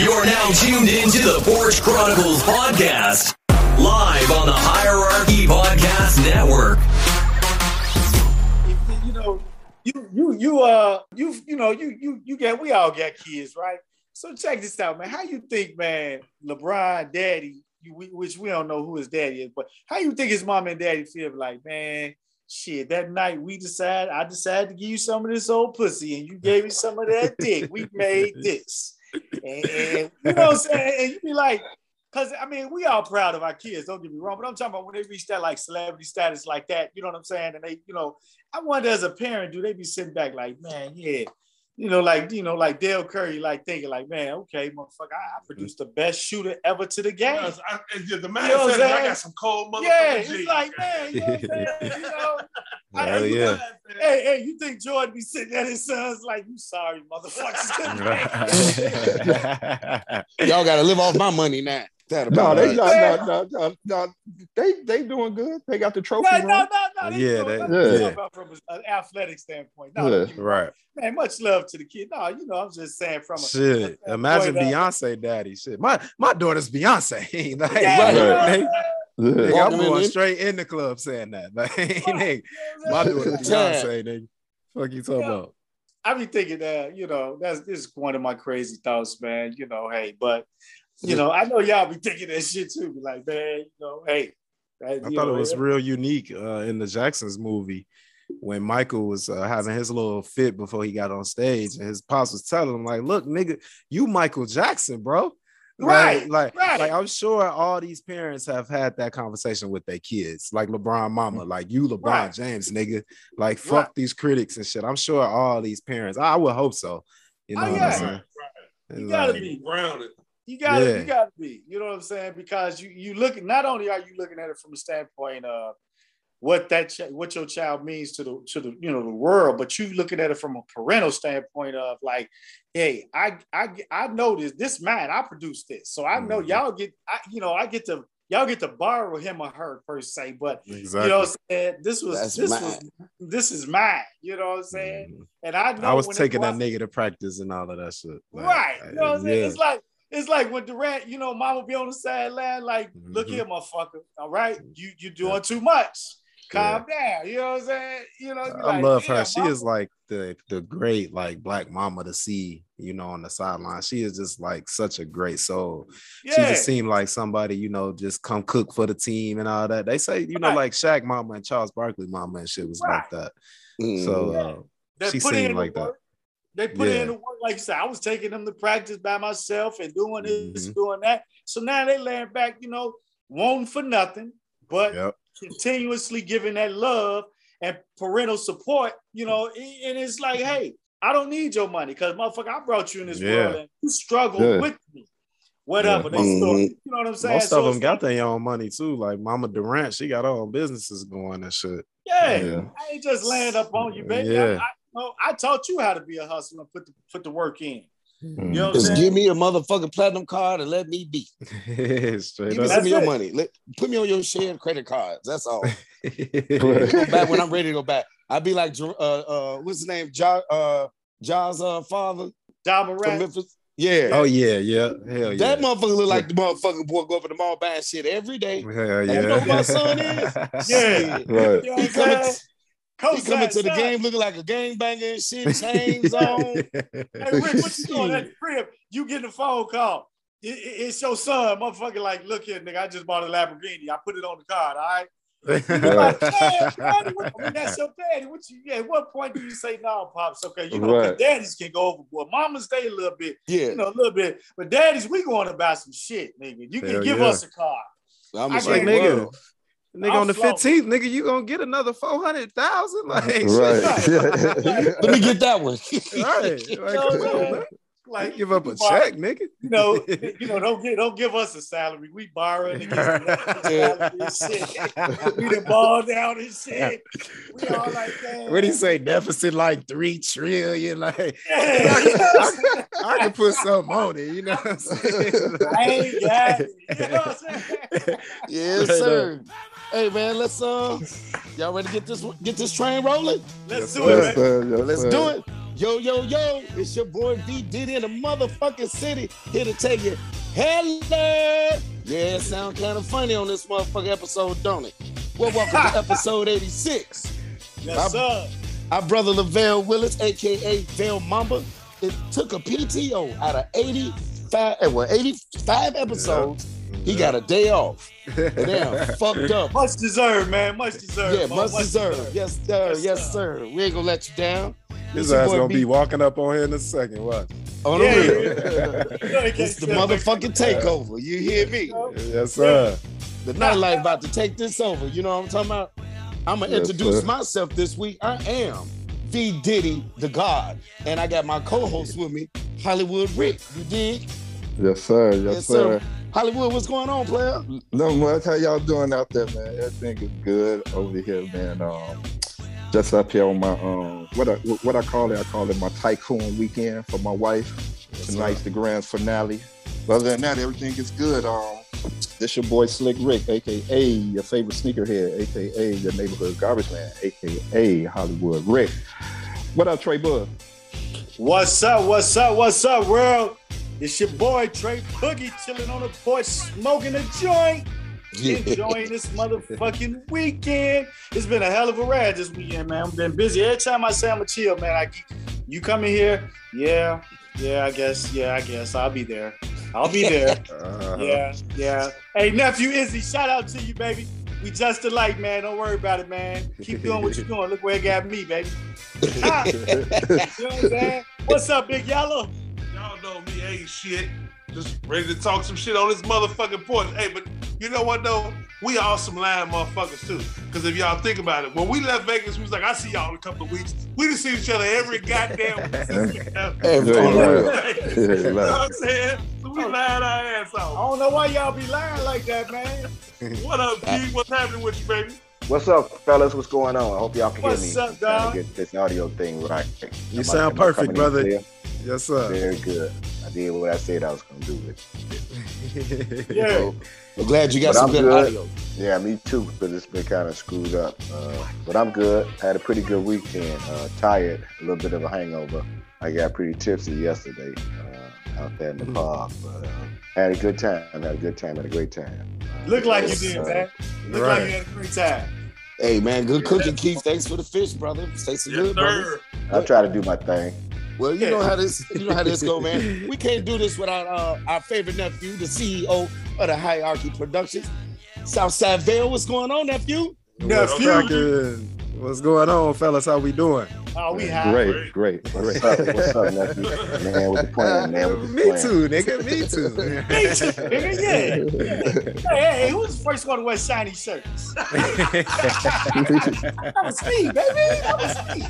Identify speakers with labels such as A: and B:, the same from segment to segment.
A: You're now tuned into the Porch Chronicles podcast, live on the Hierarchy Podcast Network.
B: You know, you you you uh you you know you you you get we all got kids, right? So check this out, man. How you think, man, LeBron daddy, you, we, which we don't know who his daddy is, but how you think his mom and daddy feel like, man, shit, that night we decided, I decided to give you some of this old pussy and you gave me some of that dick. We made this. And, and you know what I'm saying? And you be like, because I mean, we all proud of our kids, don't get me wrong, but I'm talking about when they reach that like celebrity status like that, you know what I'm saying? And they, you know, I wonder as a parent, do they be sitting back like, man, yeah, you know, like you know, like Dell Curry, like thinking, like, man, okay, motherfucker, I, I mm-hmm. produced the best shooter ever to the game.
C: Yes, I, yeah, the man
B: You know what
C: said,
B: I'm
C: I
B: saying?
C: got some cold motherfucking
B: Yeah,
C: G's.
B: it's like, man, you know, what I'm saying? you know, I,
D: Hell yeah.
B: know, hey, hey, you think Jordan be sitting at his sons like, you sorry, motherfuckers?
E: Y'all got to live off my money now. That
F: No, they
E: it.
F: no, no, no, no, no, they they doing good. They got the trophy.
B: no,
F: room.
B: no, no, no.
D: Yeah,
B: Yeah,
D: they-
B: they,
F: yeah.
B: from an athletic standpoint. No,
F: Yeah.
B: don't get me wrong.
D: right.
B: man, much love to the kid. No, you know, I'm just saying from a
D: Shit.
B: a-
D: Imagine
B: point of-
D: Beyonce daddy. Shit. My my daughter's Beyonce. like,
B: Yeah,
F: Right.
B: you know what I'm
D: nigga.
F: Yeah.
D: I'm
E: in
D: going straight in the club saying that. Like, nigga, my daughter's Beyonce, nigga. Fuck you talking
B: Yeah.
D: about?
B: I be thinking that, you know, that's this is one of my crazy thoughts, man. You know, hey, but you know, I know y'all be thinking that shit too. Be like, man, you know, hey. that-
D: I thought
B: know,
D: it was
B: yeah.
D: real unique uh, in the Jacksons movie when Michael was uh, having his little fit before he got on stage, and his pops was telling him, like, look, nigga, you Michael Jackson, bro.
B: Right,
D: Like, like,
B: right.
D: like I'm sure all these parents have had that conversation with their kids, like LeBron mama, like you, LeBron.
B: Right.
D: James, nigga. Like, fuck
B: Right.
D: these critics and shit. I'm sure all these parents, I would hope so. You know
B: Oh,
D: what. I'm saying?
C: Right,
B: You gotta
D: like-
B: be.
C: grounded.
B: You gotta,
D: Yeah.
B: you gotta be. You know what I'm saying? Because you, you look. Not only are you looking at it from a standpoint of what that, ch- what your child means to the, to the, you know, the world, but you looking at it from a parental standpoint of like, hey, I, I, I know this. This man, I produced this, so I know
D: Mhm.
B: y'all get, I, you know, I get to, y'all get to borrow him or her per se, but
D: Exactly.
B: you know, what I'm saying this was,
E: That's
B: this
E: mine.
B: was, this is mine. You know what I'm saying?
D: Mhm.
B: And I know
D: I was taking that negative practice and all of that shit. Like,
B: right. You know what I'm saying?
D: yeah.
B: It's like it's like when Durant, you know, mama be on the sideline, like, look
D: Mhm.
B: here, motherfucker. All right, you you doing too much. Calm down. You know what I'm saying? You know,
D: I
B: like,
D: love her. She
B: mama."
D: is like the the great like black mama to see, you know, on the sideline. She is just like such a great soul.
B: Yeah.
D: She just seemed like somebody, you know, just come cook for the team and all that. They say, you know, like Shaq mama and Charles Barkley mama and shit was like that.
E: Mm.
D: So uh, she seemed like that.
B: work. They put
D: Yeah.
B: in the work, like you said. I was taking them to practice by myself and doing this,
D: Mhm.
B: doing that. So now they laying back, you know, wanting for nothing, but
D: Yep.
B: continuously giving that love and parental support, you know, and it's like, hey, I don't need your money because motherfucker, I brought you in this
D: Yeah.
B: world and you struggled
F: Yeah.
B: with me. Whatever.
D: Yeah.
B: They still-
E: Mhm.
B: you know what I'm saying?
D: Most
B: So
D: of them got their own money too. Like Mama Durant, she got her own businesses going and shit.
B: yeah,
D: Yeah.
B: I ain't just laying up on you, baby.
D: Yeah.
B: I, I, no, I taught you how to be a hustler and put the put the work in. You know
E: Just give me a motherfucking platinum card and let me be.
D: Straight
E: Give me
D: up.
E: some of your money. Let, put me on your shared credit cards. That's all. back when I'm ready to go back. I'd be like, uh, uh, what's his name? Ja, uh, Ja's uh, father
B: Don
E: from
B: Moran.
E: Memphis. Yeah.
D: oh yeah, yeah, hell yeah.
E: That motherfucker look like the motherfucking boy go up in the mall buying shit every day.
D: Hell
E: you
D: yeah.
E: know who my son is?
B: Yeah.
F: Right.
B: You know what
E: He coming,
B: saying?
E: he
B: Coach
E: coming to the
B: Side,
E: game looking like a gangbanger and shit, chains on.
B: Hey, Rick, what you doing at the crib? You getting a phone call. It- it- it's your son, motherfucker. Like, look here, nigga. I just bought a Lamborghini. I put it on the card. All right. Like, "Damn, daddy, what- I mean, that's your daddy. What you? Yeah. At what point do you say no, pops? Okay, you know,
F: Right.
B: daddies can go overboard. Mamas stay a little bit,
E: Yeah.
B: you know, a little bit. But daddies, we going to buy some shit, nigga. You can give
D: yeah.
B: us a car.
E: I'm
B: I
E: just
D: like
B: can't
E: like,
D: nigga,
E: nigga.
D: nigga
B: I'm
D: on the fifteenth, nigga, you gonna get another four hundred thousand? Like,
F: Right.
E: let me get that one.
D: right? Like,
B: know
D: come on.
B: Like,
D: give up a
B: you buy-
D: check, nigga.
B: You know, you know, don't get don't give us a salary. We borrowing against the and shit. We done ball down and shit. We all like that.
D: What do you say? Deficit like three trillion. Like
B: Yeah.
D: I, I can put something on it. You know what I'm saying?
B: I ain't got it. You know what I'm saying?
E: yes, sir. Hey man, let's uh y'all ready to get this get this train rolling?
B: Let's
D: Yes,
B: do
D: sir.
B: it,
F: Yes,
B: man.
F: sir. Yes,
E: Let's
F: sir.
E: do it. Yo, yo, yo, it's your boy V Diddy in the motherfucking city here to tell you, hello. Yeah, it sound kind of funny on this motherfucking episode, don't it? Well, welcome to episode 86.
B: Yes, sir.
E: Our brother Lovelle Willis, aka Vel Mamba, it took a PTO out of 85, eh, well, 85 episodes. He got a day off. And damn, fucked up.
B: Much deserved, man. Much deserved.
E: Yeah,
B: man.
E: much deserved. Yes, sir.
B: Yes,
E: Yes,
B: sir.
E: sir. We ain't gonna let you down.
D: His ass gonna
E: B-
D: be walking up on here in a second. Watch.
E: On the
B: Yeah,
E: real.
B: You know they can't
E: It's the motherfucking takeover. You hear me?
D: Yes, sir.
E: The nightlife about to take this over. You know what I'm talking about? I'm gonna
F: Yes,
E: introduce
F: sir.
E: myself this week. I am V Diddy, the God, and I got my co-host with me, Hollywood Rick. You dig?
F: Yes, sir. Yes,
E: Yes, sir.
F: sir.
E: Hollywood, what's going on, player?
F: No much. How y'all doing out there, man? Everything is good over here, man. Um, just up here on my um, what I what I call it? I call it my tycoon weekend for my wife. Tonight's the grand finale. Other than that, everything is good. Um, this your boy Slick Rick, aka your favorite sneakerhead, aka your neighborhood garbage man, aka Hollywood Rick. What up, Trey Bud?
B: What's up? What's up? What's up, world? It's your boy Trey Boogie chilling on the porch, smoking a joint, enjoying this motherfucking weekend. It's been a hell of a ride this weekend, man. I've been busy. Every time I say I'm a chill, man, I keep, you come in here, yeah, yeah, I guess, yeah, I guess I'll be there. I'll be there.
D: Uh-huh.
B: Yeah, yeah. Hey, nephew Izzy, shout out to you, baby. We just alike, man. Don't worry about it, man. Keep doing what you're doing. Look where it got me, baby. Ah, you know what I'm saying? What's up, Big Yellow?
C: Y'all know me ain't shit. Just ready to talk some shit on this motherfucking porch. Hey, but you know what though? We all some lying motherfuckers too. Because if y'all think about it, when we left Vegas, we was like, I see y'all in a couple of weeks. We done see each other every goddamn week since we left.
E: Every-
F: Yeah,
E: on the
F: yeah.
E: real.
C: you know what I'm saying? So we oh. lying our ass
B: I don't know why y'all be lying like that, man.
C: What up, G? What's happening with you, baby?
G: What's up, fellas? What's going on? I hope y'all can
B: What's
G: hear me.
B: What's up,
G: I'm trying
B: dog?
G: to get this audio thing right.
D: You
G: Am I-
D: sound perfect,
G: coming in
D: brother.
G: Clear?
D: Yes, sir.
G: Very good. I did what I said I was going to do. It.
B: Yeah.
E: I'm glad you got
G: But
E: some good,
G: good.
E: audio.
G: Yeah, me too, because it's been kind of screwed up. Uh, but I'm good. Had a pretty good weekend. Uh, tired, a little bit of a hangover. I got pretty tipsy yesterday uh, out there in the
E: Mm.
G: park. But uh, had a good time. Had a good time. Had a great time. Uh,
B: Look like you did,
G: uh,
B: man. Look
D: Right.
B: like you had a great time.
E: Hey man, good cooking, Keith. Thanks for the fish, brother. Stay some
C: Yes,
E: good, brother.
C: sir.
G: I try to do my thing.
E: Well, you know how this, you know how this go, man. We can't do this without uh, our favorite nephew, the CEO of the Hierarchy Productions, Southside Vale. What's going on, nephew?
D: What's
B: Nephew.
D: Cracking? What's going on, fellas? How we doing?
B: Oh, we high.
F: Great, great, great.
G: What's up? What's up, nephew? Man, with the plan, man. With the
D: Me
G: plan.
D: too, nigga. Me too.
B: Me too, nigga, yeah. Hey, hey, hey, who's the first one to wear shiny shirts? that was me, baby. That was me.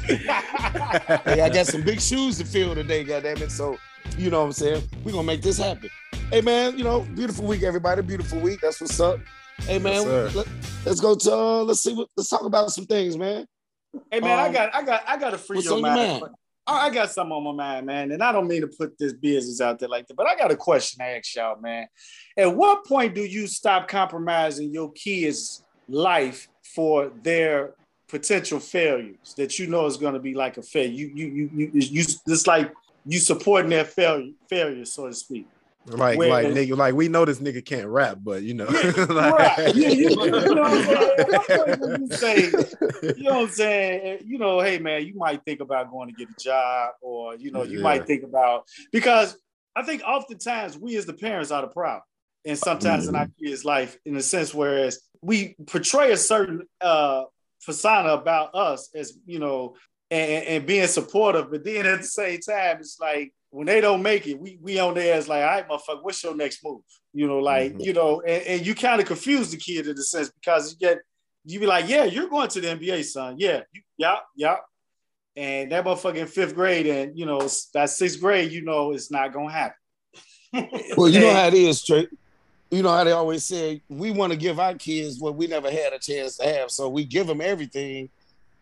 E: Hey, I got some big shoes to fill today, goddammit. So, you know what I'm saying? We're gonna make this happen. Hey man, you know, beautiful week, everybody. Beautiful week. That's what's up. Hey man,
D: Yes, sir.
E: let, us go to uh, let's see what let's talk about some things, man.
B: Hey man, I
E: Um,
B: got I got I got to free your
E: on your
B: mind.
E: mind?
B: I I got something on my mind, man, and I don't mean to put this business out there like that, but I got a question to ask y'all, man. At what point do you stop compromising your kids' life for their potential failures that you know is going to be like a failure? You you you you, you it's like you supporting their failure failure, so to speak.
D: Like,
B: Where-
D: like, nigga, like we know this nigga can't rap, but you know, like-
B: right. You, you- you know what I'm saying? At what point do you know what I'm saying? You know, hey man, you might think about going to get a job, or you know, you
D: Yeah.
B: might think about because I think oftentimes we as the parents are the problem, and sometimes in our kids' life, in a sense, whereas we portray a certain uh persona about us as you know, and, and being supportive, but then at the same time, it's like when they don't make it, we we on there as like, all right, motherfucker, what's your next move? You know, like
D: Mhm.
B: you know, and, and you kind of confuse the kid in a sense because you get you be like, yeah, you're going to the NBA, son. Yeah, you, yeah, yeah. And that motherfucker in fifth grade, and you know, that sixth grade, you know, it's not gonna happen.
E: Well, you know how it is, straight. You know how they always say we want to give our kids what we never had a chance to have, so we give them everything.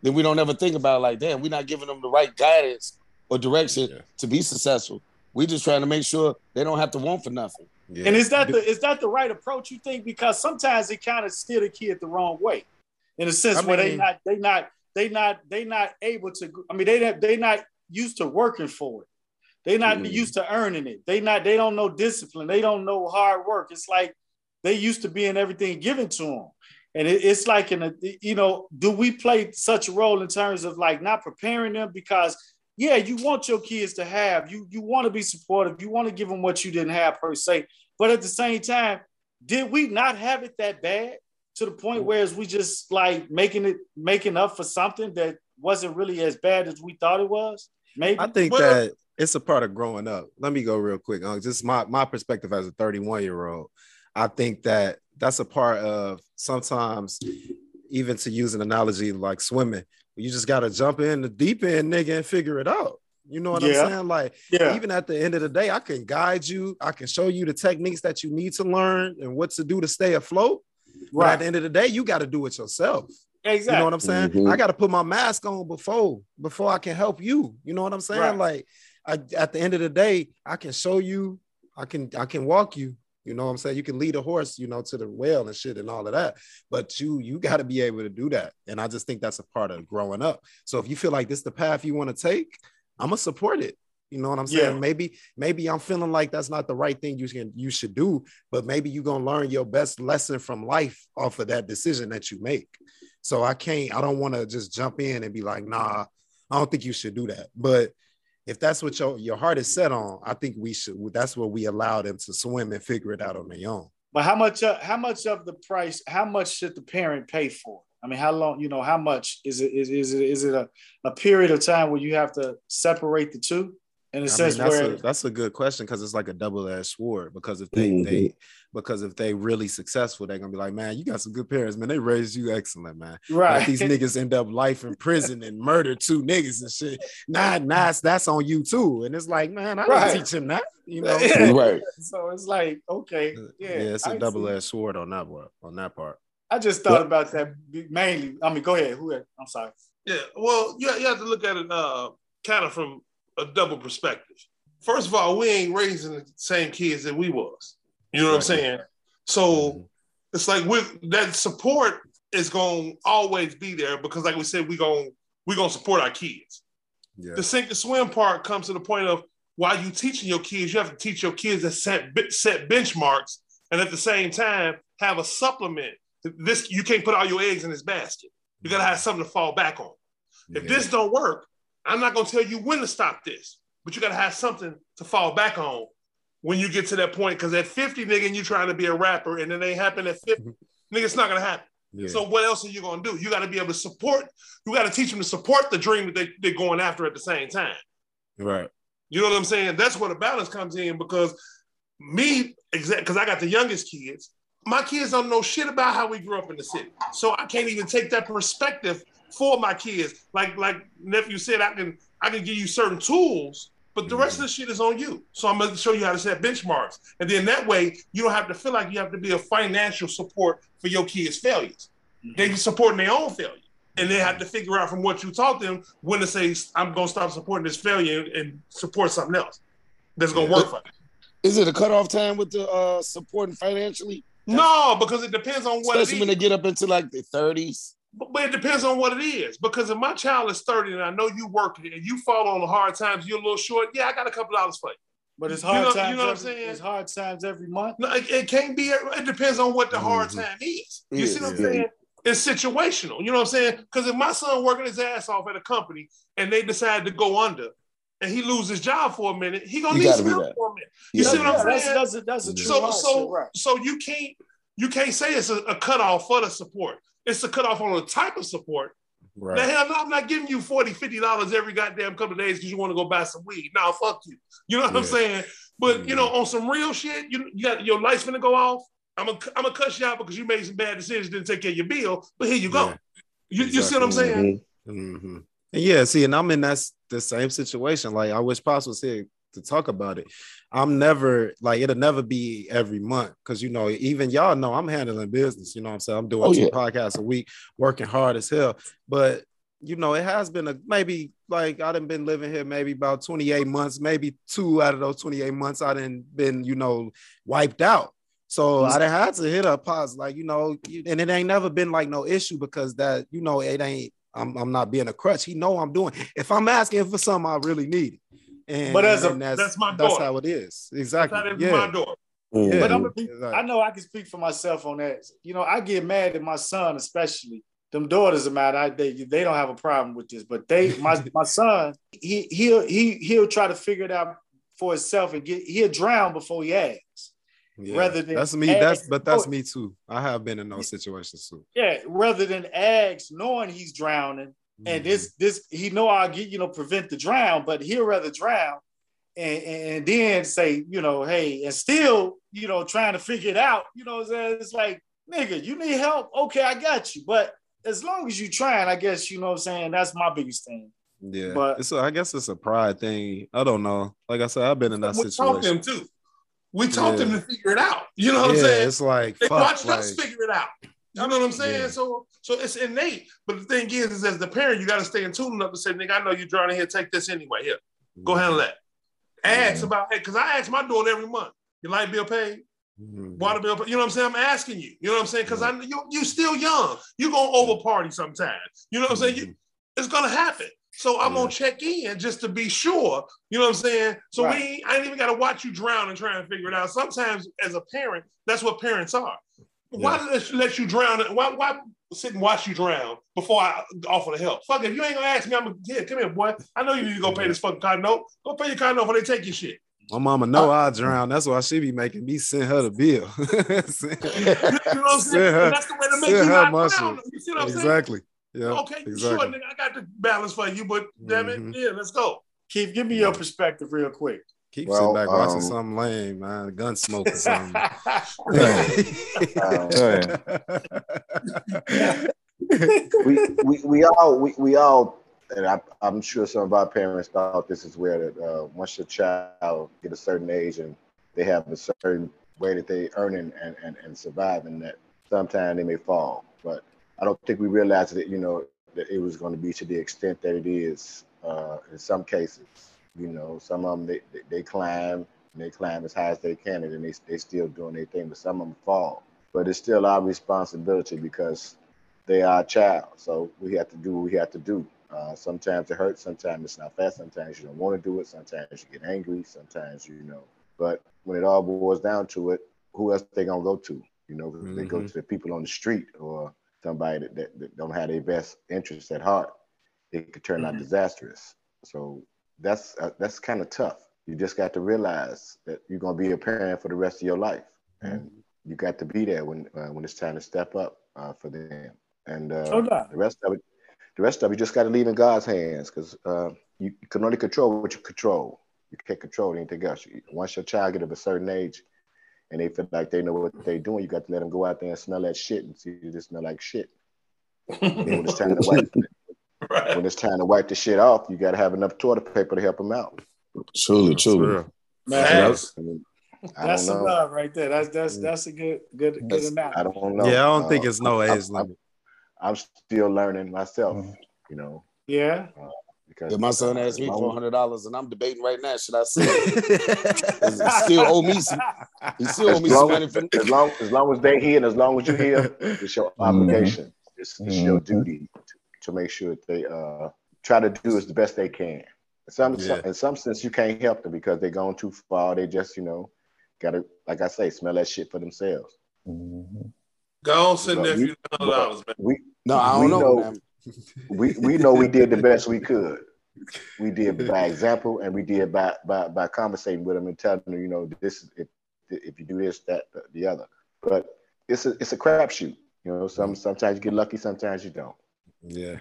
E: Then we don't ever think about like, damn, we're not giving them the right guidance or direction
D: Yeah.
E: to be successful. We just trying to make sure they don't have to want for nothing.
D: Yeah.
B: And is that the is that the right approach you think? Because sometimes it kind of steer the kid the wrong way, in a sense
D: I
B: where they
D: mean-
B: not they not they not they not able to. I mean they not- they not used to working for it. They not
F: Mhm.
B: used to earning it. They not. They don't know discipline. They don't know hard work. It's like they used to being everything given to them. And it, it's like in a, you know, do we play such a role in terms of like not preparing them? Because yeah, you want your kids to have, you you want to be supportive, you want to give them what you didn't have per se. But at the same time, did we not have it that bad to the point where is we just like making it making up for something that wasn't really as bad as we thought it was? Maybe.
D: I think
C: Well-
D: that it's a part of growing up. Let me go real quick. Uh, just my my perspective as a 31 year old. I think that that's a part of sometimes, even to use an analogy like swimming, you just got to jump in the deep end, nigga, and figure it out. You know what
B: Yeah.
D: I'm saying? Like,
B: yeah.
D: even at the end of the day, I can guide you. I can show you the techniques that you need to learn and what to do to stay afloat. But at the end of the day, you got to do it yourself.
B: Exactly.
D: You know what I'm saying?
F: Mhm.
D: I got to put my mask on before before I can help you. You know what I'm saying?
B: Right.
D: Like, I, at the end of the day, I can show you. I can I can walk you. You know what I'm saying? You can lead a horse, you know, to the well and shit and all of that. But you you got to be able to do that. And I just think that's a part of growing up. So if you feel like this the path you want to take, I'm gonna support it. You know what I'm saying?
B: Yeah.
D: Maybe maybe I'm feeling like that's not the right thing you can you should do, but maybe you're gonna learn your best lesson from life off of that decision that you make. So I can't, I don't want to just jump in and be like, nah, I don't think you should do that. But if that's what your, your heart is set on, I think we should, that's where we allow them to swim and figure it out on their own.
B: But how much? Uh, how much of the price? How much should the parent pay for? I mean, how long? You know, how much is it? Is, is it? Is it a, a period of time where you have to separate the two? In a
D: I
B: sense,
D: mean, that's,
B: where
D: a, that's a good question because it's like a double-edged sword. Because if they, they because if they really successful, they're gonna be like, man, you got some good parents, man. They raised you excellent, man.
B: right?
D: Like these niggas end up life in prison and murder two niggas and shit. Nah, nah, that's- that's on you too. And it's like, man, I didn't
B: Right.
D: teach him that. You know,
F: Right.
B: so it's like, okay, yeah,
D: yeah, it's
B: I
D: a
B: see.
D: double-edged sword on that one, on that part.
B: I just thought about that mainly. I mean, go ahead. Who? I'm sorry.
C: Yeah, well, you, you have to look at it uh, kind of from a double perspective. First of all, we ain't raising the same kids that we was. You know what I'm saying? So it's like with that support is going to always be there because, like we said, we gonna we gonna support our kids.
D: Yeah.
C: The sink and swim part comes to the point of while you teaching your kids, you have to teach your kids to set set benchmarks, and at the same time have a supplement. This you can't put all your eggs in this basket. You gotta have something to fall back on. If
D: Yeah.
C: this don't work, I'm not gonna tell you when to stop this, but you gotta have something to fall back on when you get to that point. Because at 50, nigga, and you trying to be a rapper, and it ain't happen at 50, mm-hmm. nigga, it's not gonna happen.
D: Yeah.
C: So what else are you gonna do? You got to be able to support. You got to teach them to support the dream that they, they're going after at the same time.
D: right.
C: You know what I'm saying? That's where the balance comes in because me, exact, because I got the youngest kids. My kids don't know shit about how we grew up in the city, so I can't even take that perspective for my kids. Like like nephew said, I can I can give you certain tools, but the rest of the shit is on you. So I'm gonna show you how to set benchmarks, and then that way you don't have to feel like you have to be a financial support for your kids' failures. They be supporting their own failure. And they have to figure out from what you taught them when to say, I'm going to stop supporting this failure and, support something else that's going to work for them.
E: Is it a cutoff time with the uh supporting financially?
C: No, because it depends on what
E: Especially when they get up into like the 30s.
C: But, but it depends on what it is. Because if my child is 30 and I know you working and you fall on the hard times, you're a little short, yeah, I got a couple dollars for you.
B: But it's
C: You
B: hard
C: know- you
B: times.
C: know what I'm
B: every,
C: saying?
B: It's hard times every month.
C: No, it, it can't be, it depends on what the hard
D: Mhm.
C: time is. You
E: Yeah,
C: see what I'm saying? It's situational. You know what I'm saying? Because if my son working his ass off at a company and they decide to go under and he lose his job for a minute, he gonna
E: You
C: need
E: gotta
C: some
E: be
C: help
E: that.
C: for a minute. You
E: Yeah.
C: see what I'm
B: that's,
C: saying?
B: that's, a, that's a true
C: so so
B: right.
C: so you can't you can't say it's a, a cutoff for the support. It's a cutoff on the type of support. The
D: Right.
C: hell no, I'm not giving you 40 dollars every goddamn couple of days because you want to go buy some weed. No, fuck you. You know what I'm saying? But you know, on some real shit, you, you got your lights gonna go off. I'm gonna I'm gonna cuss you out because you made some bad decisions, didn't take care of your bill. But here you go.
D: Yeah.
C: You, you see what I'm saying?
D: hmm And yeah, see, and I'm in that the same situation. Like I wish Pops was here to talk about it. I'm never like it'll never be every month because you know, even y'all know I'm handling business. You know what I'm saying? I'm doing
E: Oh,
D: two
E: yeah.
D: podcasts a week, working hard as hell. But you know, it has been a maybe like I done been living here maybe about 28 months, maybe two out of those 28 months I done been, you know, wiped out. So mm-hmm. I done had to hit a pause, like you know, and it ain't never been like no issue because that, you know, it ain't I'm I'm not being a crutch. He know I'm doing. If I'm asking for something I really need it. And,
B: But as a-
D: and that's
C: that's my
D: that's how it is. Exactly.
C: that's
D: Yeah.
C: my door.
D: yeah.
B: But I'm gonna be,
D: Exactly.
B: I know I can speak for myself on that. You know, I get mad at my son, especially them daughters of mine. I they they don't have a problem with this, but they my my son he he'll he he'll try to figure it out for himself and get he'll drown before he asks.
D: Yeah.
B: rather than
D: that's me. That's but that's me too. I have been in those situations too.
B: Yeah, rather than ask knowing he's drowning and mm-hmm. this this he know I'll get you know prevent the drown, but he'll rather drown and, and then say you know hey and still you know trying to figure it out. You know what I'm saying? It's like nigga, you need help? Okay, I got you. But as long as you trying, I guess you know what I'm saying. That's my biggest thing.
D: Yeah,
B: But-
D: it's a, I guess it's a pride thing. I don't know. Like I said, I've been in that
C: We taught
D: situation.
C: them too. We taught
D: Yeah.
C: them to figure it out. You know what
D: yeah,
C: I'm saying?
D: it's like
C: They
D: fuck,
C: watched
D: like,
C: us figure it out. You know what I'm saying?
D: Yeah.
C: So so it's innate. But the thing is, is as the parent, you got to stay in tune enough to say, nigga, I know you're drowning here. Take this anyway. Here, go mm-hmm. handle that. Ask mm-hmm. about, hey, because I ask my daughter every month, your light bill paid,
D: Mhm.
C: water bill paid. You know what I'm saying? I'm asking you. You know what I'm saying? Because I you you still young. You gonna over party sometimes. You know what I'm saying? You, mm-hmm. it's gonna happen. So I'm gonna check in just to be sure. You know what I'm saying? So
B: Right.
C: we I ain't even gotta watch you drown and try and figure it out. Sometimes as a parent, that's what parents are. Why let, let you drown? Why why sit and watch you drown before I offer the help? Fuck it. If you ain't gonna ask me, I'm gonna yeah, come here, boy. I know you need to go pay this fucking car note. Go pay your car note before they take your shit.
D: My mama know I drown. That's why she be making me send her the bill.
C: You know what I'm saying?
D: Send her-
C: that's the way to make you
D: her
C: not
D: my
C: drown. You see what I'm saying?
D: exactly. Yeah.
C: Okay, sure,
D: exactly.
C: nigga. I got the balance for you, but damn it,
D: Mhm.
C: yeah, let's go.
B: Keith, give me your perspective real quick.
D: Keep
F: Well,
D: sitting back watching
F: um,
D: something lame, man. Gun smoke or something.
G: we, we we all we, we all and I, I'm sure some of our parents thought this is where that uh, once your child get a certain age and they have a certain way that they earning and, and, and surviving that sometimes they may fall. But I don't think we realized that you know that it was going to be to the extent that it is uh, in some cases. You know, some of them they, they, they climb and they climb as high as they can and then they they still doing their thing, but some of them fall. But it's still our responsibility because they are a child. So we have to do what we have to do. Uh, sometimes it hurts, sometimes it's not fast, sometimes you don't want to do it, sometimes you get angry, sometimes you know. But when it all boils down to it, who else they gonna go to? You know, they go
D: Mhm.
G: to the people on the street or somebody that, that, that don't have their best interests at heart. It could turn out
C: Mhm.
G: disastrous. So that's uh, that's kind of tough. You just got to realize that you're gonna be a parent for the rest of your life, and you got to be there when uh, when it's time to step up uh, for them. And uh, the rest of it, the rest of it, you just got to leave in God's hands because uh, you, can only control what you control. You can't control anything else. Once your child get of a certain age, and they feel like they know what they're doing, you got to let them go out there and smell that shit and see if it smell like shit. Then when it's time to wipe,
C: Right.
G: when it's time to wipe the shit off, you got to have enough toilet paper to help them out.
E: Truly,
D: That's
E: truly.
D: real.
B: Man,
C: Facts.
G: I, mean, I
B: that's
G: don't
B: some
G: know.
B: love right there. That's that's
G: Mm.
B: that's a good good good
G: That's-
B: analogy.
G: I don't know.
D: Yeah, I don't think
G: Uh,
D: it's no
G: I'm-
D: age
G: I'm-
D: limit.
G: I'm still learning myself,
E: Mhm.
G: you know,
B: Yeah.
G: because
E: If my son
G: uh,
E: asked me
G: as long
E: four
G: as-
E: hundred dollars, and I'm debating right now, should I sell it? He still owe me some? He still owe me some
G: long
E: money
G: as,
E: from.
G: as long as long as they here and as long as you're here, it's your
E: Mm-hmm.
G: obligation. It's, it's your
F: Mhm.
G: duty to, to make sure that they uh, try to do as the best they can. In some,
D: Yeah.
G: in some sense, you can't help them because they're going too far. They just, you know, gotta, like I say, smell that shit for themselves.
F: Mhm.
C: Go on, send
G: But
C: nephew
G: we-
C: dollars, man.
G: We,
E: No, I don't
G: We
E: know.
G: know-
E: man.
G: we, we know we did the best we could. We did by example, and we did by by, by conversating with them and telling them, you know, this is if if you do this, that, the other. But it's a it's a crapshoot. You know, some sometimes you get lucky, sometimes you don't.
D: Yeah.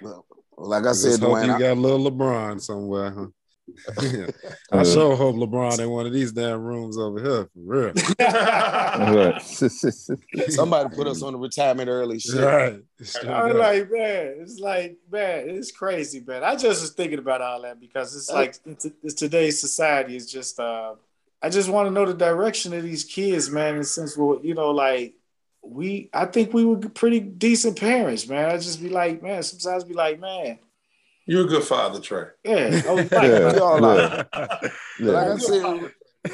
E: Like I
D: Just
E: said,
D: hope
E: Dwayne,
D: you
E: I-
D: got a little LeBron somewhere, huh? I sure hope LeBron in one of these damn rooms over here, for real.
F: Right.
E: somebody put us on the retirement early shit.
D: Right.
B: I'm like, man, it's like, man, it's crazy, man. I just was thinking about all that because it's like it's, it's today's society is just uh I just want to know the direction of these kids, man. And since we're, you know, like we I think we were pretty decent parents, man. I just be like, man, sometimes be like, man,
C: You're a good father, Trey.
B: yeah. I was like,
F: Yeah.
E: We all are.
F: Yeah.
E: Like I said,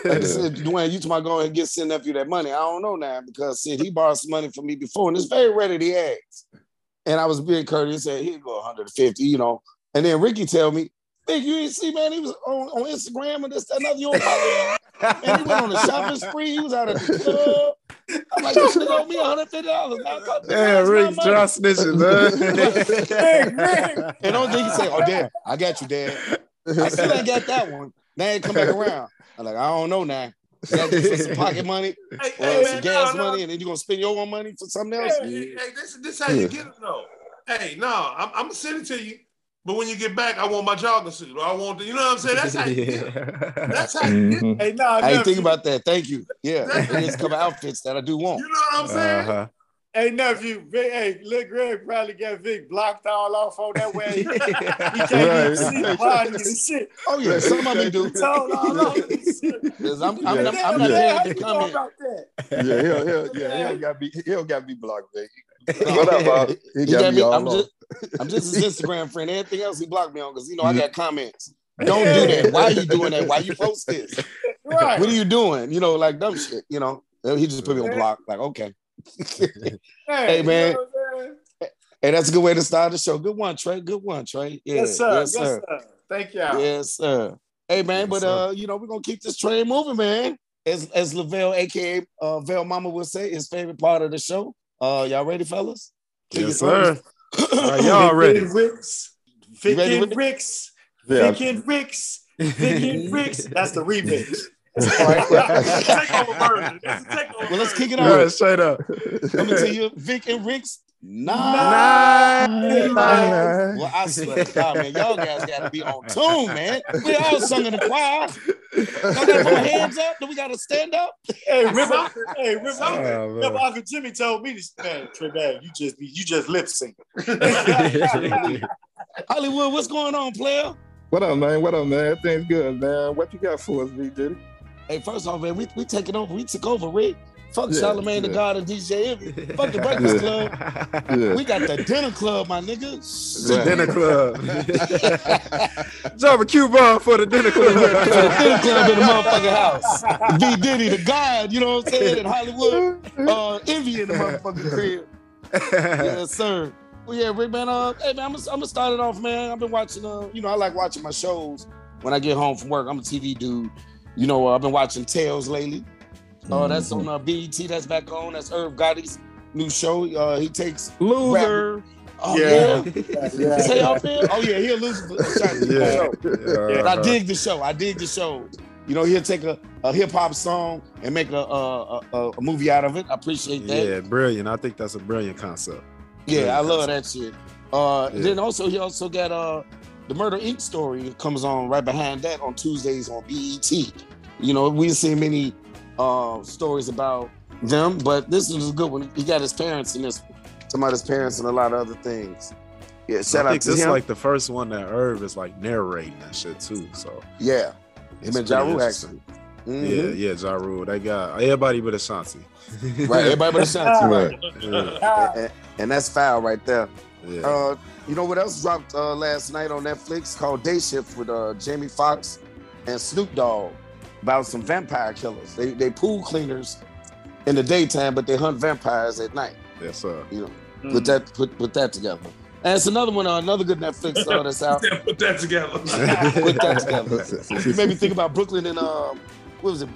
E: like I said, Dwayne, you talking about going and get send nephew that money. I don't know now because shit, he borrowed some money from me before, and it's very rare that he asks. And I was being courteous, said he'd go 150, you know. And then Ricky tell me, Big, you didn't see, man, he was on, on Instagram and this, that, another. You don't follow him. And he went on a shopping spree. He was out at the club. I'm like, this nigga owe me $150. Man, Come-
D: Yeah, Rick,
E: money.
D: John snitching, man.
E: And don't think he say, "Oh, dad, I got you, dad." I still ain't got that one. Now he come back around. I'm like, I don't know now. You got to some pocket money
C: Hey,
E: or
C: hey,
E: some
C: man,
E: gas
C: no, no.
E: money, and then you're gonna spend your own money for something else.
C: Hey, hey, hey, this, this how you get it though. Hey, no, I'm, I'm gonna send it to you. But when you get back, I want my jogging suit. Or I want the, you know what I'm saying? That's how you get it. That's how you get.
F: Mhm.
B: Hey, nah,
E: I ain't think about that. Thank you. Yeah, there's a couple outfits that I do want.
C: You know what I'm saying?
D: Uh-huh.
B: Hey, nephew. Vic, hey, Lil Greg probably got Vic blocked all off on that way. He can't even
F: Right.
B: see the and shit.
E: Oh yeah, some of them do.
B: Told all off and
E: I'm, I'm,
F: Yeah.
E: I'm, I'm not
B: Yeah, how
E: paying
B: you
E: to
B: know
E: comment.
B: about that?
F: Yeah, he'll, he'll, yeah, he don't got be, he don't got to be blocked, baby. What up, Bob? He
E: He
F: got
E: got
F: me
E: me.
F: all
E: I'm just, I'm just his Instagram friend. Everything else he blocked me on because you know I got comments. Don't do that. Why are you doing that? Why you post this?
B: Right.
E: What are you doing? You know, like dumb shit. You know, he just put me on block. Like okay, Hey,
B: you
E: man.
B: know what I'm saying?
E: hey, that's a good way to start the show. Good one, Trey. Good one, Trey. Yeah,
B: Yes, sir.
E: Yes, sir.
B: Thank y'all.
E: Yes, sir. Hey, man,
D: Yes,
E: but
D: sir.
E: uh, you know, we're gonna keep this train moving, man. As as Lavelle, aka uh Vel Mama would say, his favorite part of the show. Uh, y'all ready, fellas?
D: Yes, sir.
E: first.
D: All right, y'all ready?
B: Vic and Ricks.
E: You
B: Vic
E: ready,
B: and Ricks.
F: Yeah.
B: Vic and Ricks. Vic and Ricks. That's the remix.
C: takeover version. That's a takeover
E: Well, let's kick it
D: Yeah,
E: off.
D: straight up.
E: Coming to you, Vic and Rick's Nah.
D: Nine.
E: Well, I swear to God, man, y'all guys got to be on tune, man. We all sung in the choir. Y'all got to put our hands up. Do we got to stand up?
B: Hey, remember, hey, remember,
D: Oh, man.
B: Uncle Jimmy told me this, man, Trebag, you just be, you just lip sync.
E: Hollywood, what's going on, player?
F: What up, man? What up, man? Things good, man. What you got for us, V Diddy?
E: Hey, first off, man, we we taking over. We took over, Rick. Fuck
F: Yeah,
E: the
F: yeah.
E: God and DJ Envy. Fuck the Breakfast Club.
F: Yeah.
E: We got the dinner club, my nigga.
D: The dinner club. Drop a coupon for the dinner club.
E: the dinner
D: club.
E: club in the motherfucking house. V Diddy, the God, you know what I'm saying? In Hollywood, uh, Envy in the motherfucking crib. yes, sir. Well, yeah, Rick, man. Uh, hey, man, I'm gonna, I'm gonna start it off, man. I've been watching. Uh, you know, I like watching my shows when I get home from work. I'm a TV dude. You know, uh, I've been watching Tales lately. Uh, that's on uh, BET. That's back on. That's Irv Gotti's new show. Uh, he takes.
D: Loser.
E: Oh
B: Yeah.
E: yeah.
B: Yeah.
E: Say y'all feel? Oh yeah, he'll lose. a shot in the
D: Yeah.
E: show. But I dig the show. I dig the show. You know, he'll take a, a hip hop song and make a, a, a, a movie out of it. I appreciate that.
D: Yeah, brilliant. I think that's a brilliant concept.
E: Yeah, I love that shit. Uh,
D: Yeah.
E: Then also he also got uh the Murder Inc. story comes on right behind that on Tuesdays on BET. You know, we've seen many uh stories about them, but this is a good one. He got his parents in this, some of his parents and a lot of other things. Yeah, shout
D: I
E: out to
D: this is
E: him.
D: like the first one that Irv is like narrating that shit too. So
E: yeah,
D: it's
E: him and
D: pretty
E: Ja Rule
D: interesting.
E: actually.
D: Yeah,
E: Mhm.
D: yeah, Ja Rule. They got everybody but Ashanti.
E: Right, everybody but Ashanti, right?
D: Yeah,
E: and, and that's foul right there.
D: yeah.
E: Uh, you know what else dropped uh, last night on Netflix called Day Shift with uh, Jamie Foxx and Snoop Dogg about some vampire killers. They they pool cleaners in the daytime, but they hunt vampires at night.
D: yes, sir.
E: You know, put that put put that together. And it's another one, uh, another good Netflix uh, that's out.
C: Put that together.
E: Put that together. You made me think about Brooklyn and um, what was it,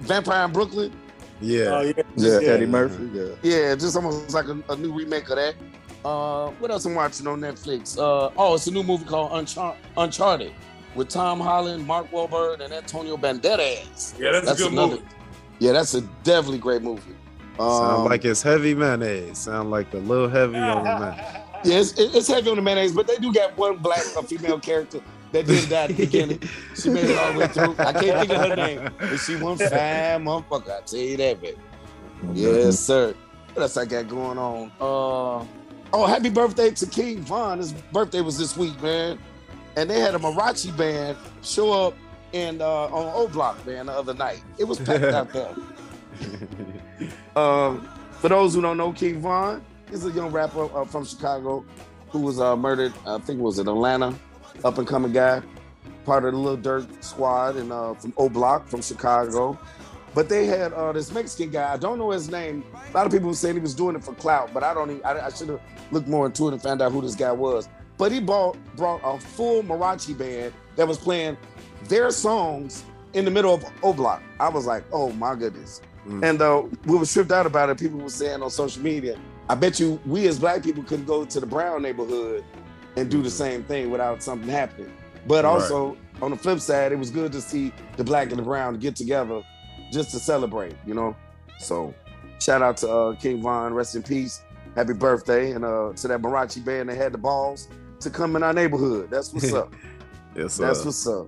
E: Vampire in Brooklyn?
D: Yeah.
B: Oh, yeah.
F: Yeah,
B: Yeah.
F: Eddie Murphy. Yeah.
E: Yeah, just almost like a, a new remake of that. Uh, what else I'm watching on Netflix? Uh, oh, it's a new movie called Unchar- Uncharted with Tom Holland, Mark Wahlberg, and Antonio Banderas.
C: Yeah, that's,
E: That's
C: a good
E: another.
C: movie.
E: Yeah, that's a definitely great movie. Um,
D: Sound like it's heavy mayonnaise. Sound like a little heavy on the man.
E: yeah, it's, it's heavy on the mayonnaise, but they do got one black or female character that did die at the beginning. She made it all the way through. I can't think of her name, but she one fine motherfucker. I tell you that, baby. Yes, sir. What else I got going on? Uh oh, happy birthday to King Von. His birthday was this week, man. And they had a Mariachi band show up in uh on O Block, man, the other night. It was packed out there. Um, for those who don't know, King Von is a young rapper uh, from Chicago who was uh, murdered. I think it was in Atlanta, up and coming guy, part of the Little Dirt squad, and uh, from O Block from Chicago. But they had uh, this Mexican guy. I don't know his name. A lot of people were saying he was doing it for clout, but I don't. Even, I, I should have looked more into it and found out who this guy was. But he brought brought a full Mariachi band that was playing their songs in the middle of O Block. I was like, oh my goodness.
D: Mm.
E: And uh, we were tripped out about it. People were saying on social media, I bet you we as black people could go to the brown neighborhood and do the same thing without something happening. But
D: Right.
E: also on the flip side, it was good to see the black and the brown get together just to celebrate, you know. So shout out to uh, King Von, rest in peace, happy birthday, and uh, to that Mariachi band that had the balls to come in our neighborhood. That's what's up.
D: Yes,
E: That's
D: uh,
E: what's up.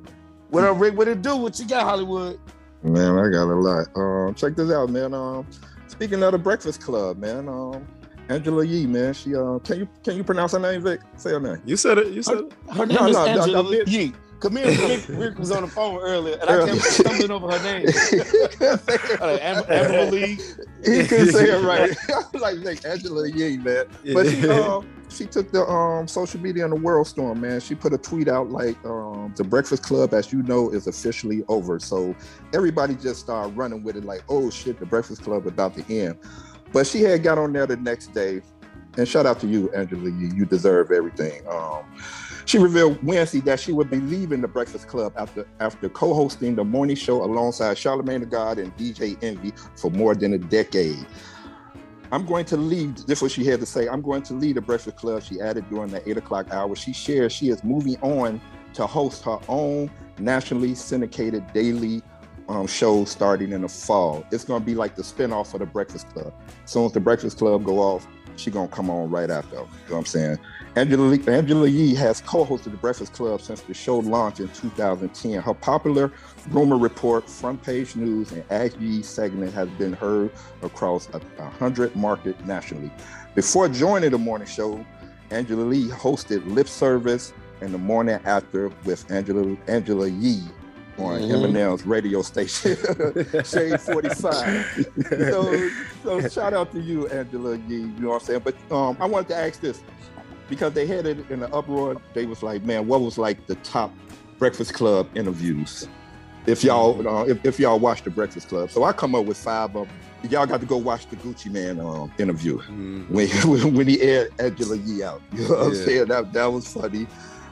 E: What up, Rick? What it do? What you got, Hollywood?
F: Man, I got a lot. Um, check this out, man. Um, speaking of the Breakfast Club, man. Um, Angela Yee, man. She uh, can you can you pronounce her name, Vic? Say her name.
D: you said it. You said it.
E: Her name
F: No,
E: is
F: no,
E: Angela Yee. Here, Rick, was on the phone earlier, and I kept stumbling over her name. Like, Am- Amber Lee.
F: he couldn't say it right. I was like, Vic, Angela Yee, man. But she, um, she took the um, social media in the world storm, man. She put a tweet out like, um, "The Breakfast Club, as you know, is officially over." So everybody just started running with it, like, "Oh shit, the Breakfast Club about to end." But she had got on there the next day, and shout out to you, Angela. You, you deserve everything. Um, she revealed Wednesday that she would be leaving the Breakfast Club after after co-hosting the morning show alongside Charlamagne the God and DJ Envy for more than a decade. I'm going to leave. This is what she had to say. I'm going to leave the Breakfast Club. She added during the eight o'clock hour. She shared she is moving on to host her own nationally syndicated daily um, show starting in the fall. It's going to be like the spinoff of the Breakfast Club. As soon as the Breakfast Club go off, she gonna come on right after. You know what I'm saying? Angela, Lee- Angela Yee has co-hosted the Breakfast Club since the show launched in 2010. Her popular rumor report, front page news, and Ask Yee segment has been heard across a, a hundred markets nationally. Before joining the morning show, Angela Lee hosted Lip Service and the morning after with Angela Angela Yee on
E: Mhm.
F: Eminem's radio station, Shade 45. so, so shout out to you, Angela Yee. You know what I'm saying? But um, I wanted to ask this because they had it in the uproar. They was like, man, what was like the top Breakfast Club interviews? If y'all, uh, if, if y'all watched the Breakfast Club, so I come up with five of them. Y'all got to go watch the Gucci Mane um, interview
D: Mhm.
F: when when he aired Angela Yee out. You know what I'm
D: Yeah.
F: saying? That that was funny.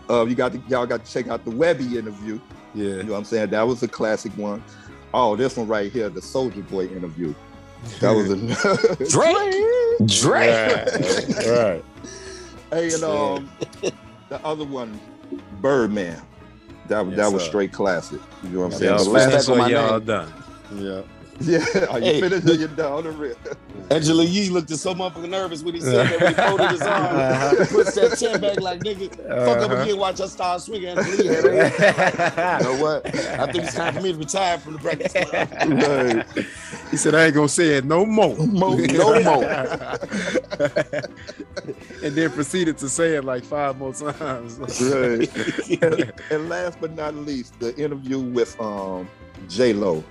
F: Uh, you got to, y'all got to check out the Webbie interview.
D: Yeah.
F: You know what I'm saying? That was a classic one. Oh, this one right here, the Soulja Boy interview. That was a
E: Drake. Drake.
D: Right. right.
F: hey, and um, the other one, Birdman. That
D: Yes,
F: that was
D: sir.
F: straight classic. You know what I'm saying?
D: Y'all
F: The
E: last-
F: last,
E: on
D: y'all
E: name.
D: done. Yeah.
F: yeah, are you
E: Hey.
F: finished or you down the real?
E: Angela Yee looked so motherfucking nervous when he said that when he folded his arm, puts that chin back like nigga, fuck up
D: Uh-huh.
E: again, watch us start swinging. Angela Yee You know what? I think it's time for me to retire from the Breakfast Club.
F: Right.
D: he said, I ain't gonna say it no more.
F: Mo- no more.
D: and then proceeded to say it like five more times.
F: Right. and, and last but not least, the interview with um J Lo.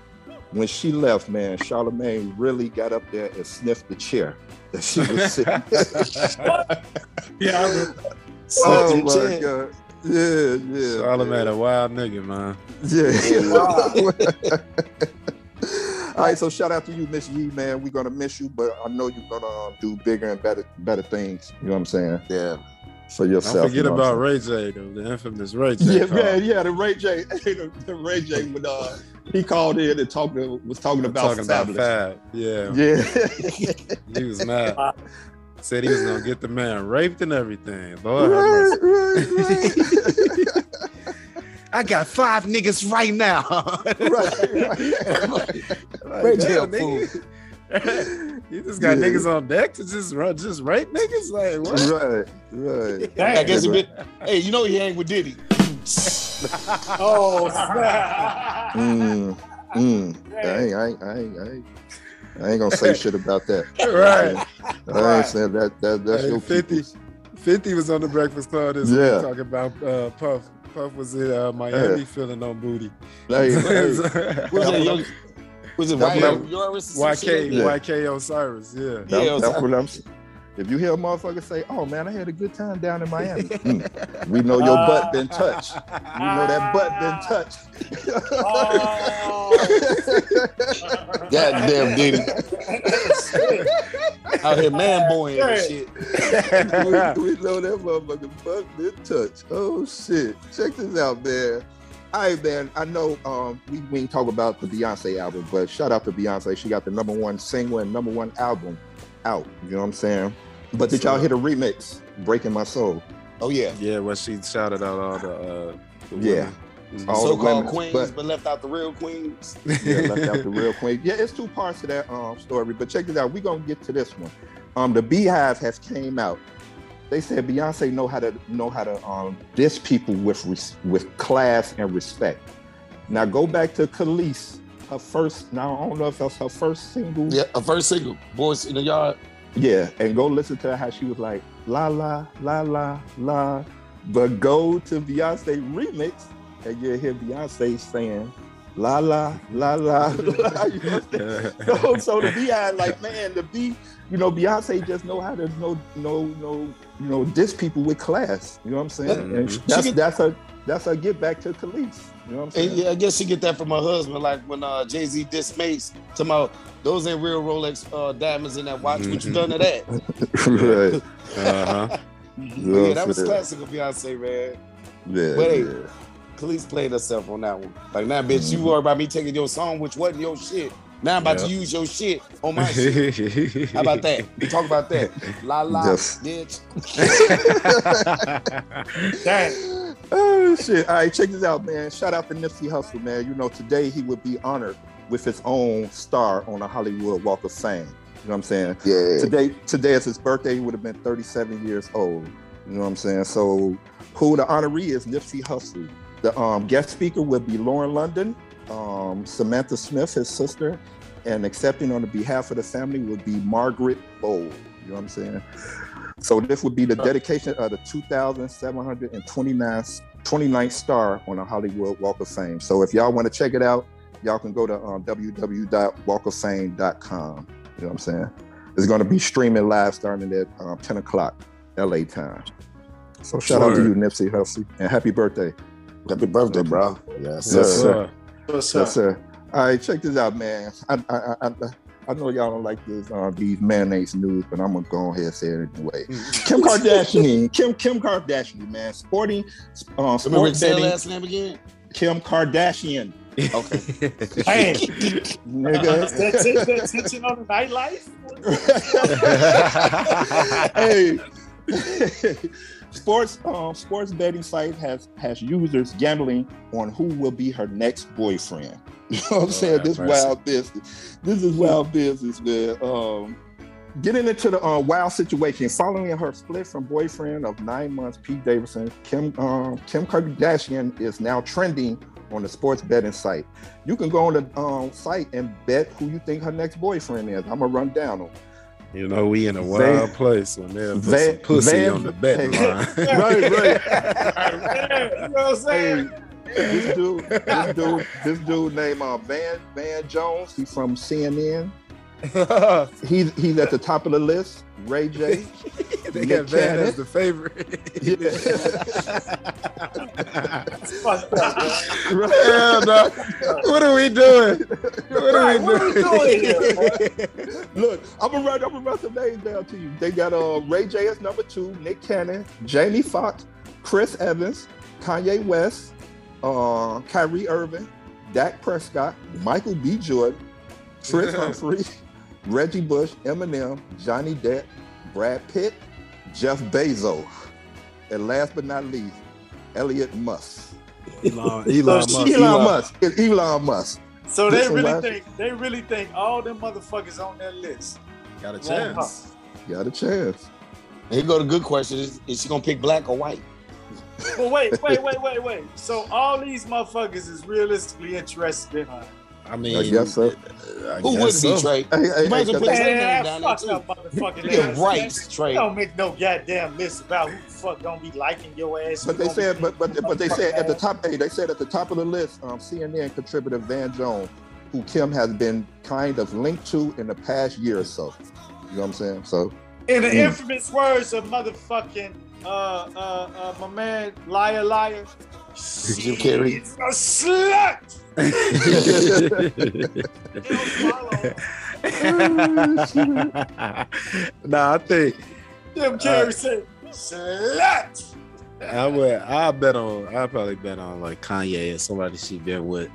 F: When she left, man, Charlamagne really got up there and sniffed the chair that she was sitting.
B: Yeah, I remember.
F: oh
E: a
F: my
E: chair.
F: god. Yeah, yeah.
D: Charlamagne,
F: man.
D: a wild nigga, man.
F: Yeah. All right, so shout out to you, Miss Yee, man. We're gonna miss you, but I know you're gonna uh, do bigger and better, better things. You know what I'm saying
E: Yeah.
F: For yourself.
D: Don't forget
F: you know
D: about Ray J, though, the infamous Ray J.
F: Yeah,
D: call.
F: man, yeah, the Ray J, the, the Ray J would uh he called in and talked was talking about
D: talking about
F: Fabolous.
D: Fab. Yeah,
F: Yeah.
D: he was mad. Said he was gonna get the man raped and everything. Lord
F: right, right, right.
D: I got five niggas right now.
F: right,
D: Like,
E: Ray J
D: damn,
E: a fool.
D: nigga. you just got
F: Yeah.
D: nigks on deck to just run, just rape niggas. Like what?
F: right, right.
B: Dang.
E: I guess he been, hey, you know he hang with Diddy.
B: Oh, snap.
F: Mm, mm. I, ain't, I, ain't, I, ain't, I, ain't, I ain't gonna say shit about that.
D: Right.
F: I ain't saying that. that that's
D: Hey,
F: your
D: 50.
F: people's.
D: 50 was on the Breakfast Club this
F: Yeah.
D: week talking about uh, Puff. Puff was in uh, Miami
F: Yeah.
D: feeling on booty.
F: Hey, hey,
E: Was that young? Was it
F: That's
E: Ryan
F: what
E: Yoris? or some shit
D: YK,
F: Yeah.
D: YK Osiris, yeah.
F: that-
E: Yeah,
F: that's
E: so-
F: what I'm. saying. If you hear a motherfucker say, "Oh man, I had a good time down in Miami," mm, we know your butt been touched. We know that butt been touched.
B: Oh,
E: Goddamn Diddy. Out here man boying and shit.
F: we, we know that motherfucker butt been touched. Oh shit! Check this out, man. All right, man. I know um, we we ain't talk about the Beyonce album, but shout out to Beyonce. She got the number one single and number one album out. You know what I'm saying? But did y'all hear the remix, "Breaking My Soul"?
E: Oh yeah.
D: Yeah, when she shouted out all the, uh, the
F: Yeah.
D: women. Mhm.
F: All the
E: So-called
F: women,
E: queens,
F: but-
E: but, left out the real queens.
F: yeah, left out the real queen. Yeah, it's two parts to that um, story, but check this out. We're gonna get to this one. Um, the BeyHive has came out. They said Beyonce know how to know how to um diss people with res- with class and respect. Now go back to Kelis, her first. Now I don't know if that's her first single.
E: Yeah, a first single, Boys in the Yard.
F: Yeah, and go listen to how she was like la la la la la. But go to Beyonce remix and you hear Beyonce saying la la la la la. You know what so, so the BeyHive, like man, the B, you know, Beyonce just know how to know, know, know, you know, diss people with class. You know what I'm saying? And
D: Mhm.
F: that's
E: get-
F: that's a that's a get back to Kelis. You know what I'm saying?
E: yeah, I guess she get that from her husband, like when uh, Jay Z dissed Mace, talking about those ain't real Rolex uh, diamonds in that watch. What you done to that?
F: right.
D: Uh-huh.
E: Yeah, that was
F: Yeah.
E: classic of Beyonce, man.
F: Yeah,
E: But hey,
F: yeah.
E: Kelis played herself on that one. Like, now, bitch, you worry about me taking your song, which wasn't your shit. Now I'm about to use your shit on my shit. How about that? We talk about that. La la,
F: Just-
E: bitch.
B: Dang.
F: Oh shit! All right, check this out, man. Shout out to Nipsey Hussle, man. You know, today he would be honored with his own star on the Hollywood Walk of Fame. You know what I'm saying?
E: Yeah.
F: Today, today is his birthday. He would have been 37 years old. You know what I'm saying? So, who the honoree is? Nipsey Hussle. The um, guest speaker will be Lauren London, um, Samantha Smith, his sister, and accepting on the behalf of the family would be Margaret Bowl. You know what I'm saying? So this would be the dedication of the 2,729th 29th star on the Hollywood Walk of Fame. So if y'all want to check it out, y'all can go to um, www.walkoffame.com. You know what I'm saying? It's going to be streaming live starting at um, 10 o'clock LA time. So shout out to you, Nipsey Hussle, and happy birthday.
E: Happy birthday, bro. Yes,
F: Yes,
E: sir.
F: sir.
B: What's
F: Yes, sir. All right, check this out, man. I I, I, I, I know y'all don't like this uh, these mayonnaise news, but I'm gonna go ahead and say it anyway. Kim Kardashian, Kim Kim Kardashian, man, sporting uh,
E: Let me
F: sports
E: say her
F: betting.
E: last name again.
F: Kim Kardashian,
E: Okay.
B: Hey,
F: nigga.
B: is that t- that attention on the nightlife?
F: hey, sports um, sports betting site has has users gambling on who will be her next boyfriend. You know what I'm saying? This
D: mercy.
F: wild business. This is wild business, man. Um, getting into the uh, wild situation following her split from boyfriend of nine months, Pete Davidson. Kim um, Kim Kardashian is now trending on the sports betting site. You can go on the um, site and bet who you think her next boyfriend is. I'm gonna run down them.
D: You know, we in a
F: Van-
D: wild place when they'll put
F: Van-
D: some pussy
F: Van-
D: on the betting line.
F: right, right.
B: you know what I'm saying?
F: this dude, this dude, this dude named uh, Van Van Jones. He's from CNN. He's he's at the top of the list. Ray J.
D: they
F: Nick
D: got Van
F: Cannon.
D: as the favorite.
F: Yeah. Right.
D: Hell no. What are we doing? What are we
B: what are we
D: doing?
B: doing
F: Look, I'm gonna write I'm gonna run some names down to you. They got uh, Ray J as number two, Nick Cannon, Jamie Foxx, Chris Evans, Kanye West, uh, Kyrie Irving, Dak Prescott, Michael B. Jordan, Chris Humphrey, Reggie Bush, Eminem, Johnny Depp, Brad Pitt, Jeff Bezos, and last but not least, Elliot Musk.
D: Elon, Elon
B: So
D: Musk.
B: she-
F: Elon Musk. Elon Musk.
B: So they really
F: last-
B: think they really think all them motherfuckers on that list.
D: got a
B: Wow.
D: chance.
F: Got a chance.
E: Here go the good question: Is, is she gonna pick black or white?
B: But wait, wait, wait, wait, wait. So all these motherfuckers is realistically interested in her.
D: I mean,
F: I guess so.
D: I
E: Who wouldn't
D: so.
E: be Trey?
F: Hey, hey,
E: You might as well put his name down there
B: fuck
E: too.
B: up, motherfucking
E: Yeah,
B: ass.
E: right, Trey.
B: don't make no goddamn list about who the fuck gonna be liking your ass.
F: But they said, but but but they said at the top. Hey, they said at the top of the list, um, CNN contributor Van Jones, who Kim has been kind of linked to in the past year or so. You know what I'm saying? So
B: In the
F: Mm.
B: infamous words of motherfucking uh uh uh my man liar liar.
E: Jim Carrey.
B: She's a slut.
D: nah, I think
B: Jim Carrey uh, said slut.
D: I would. I bet on. I probably bet on like Kanye or somebody she been with.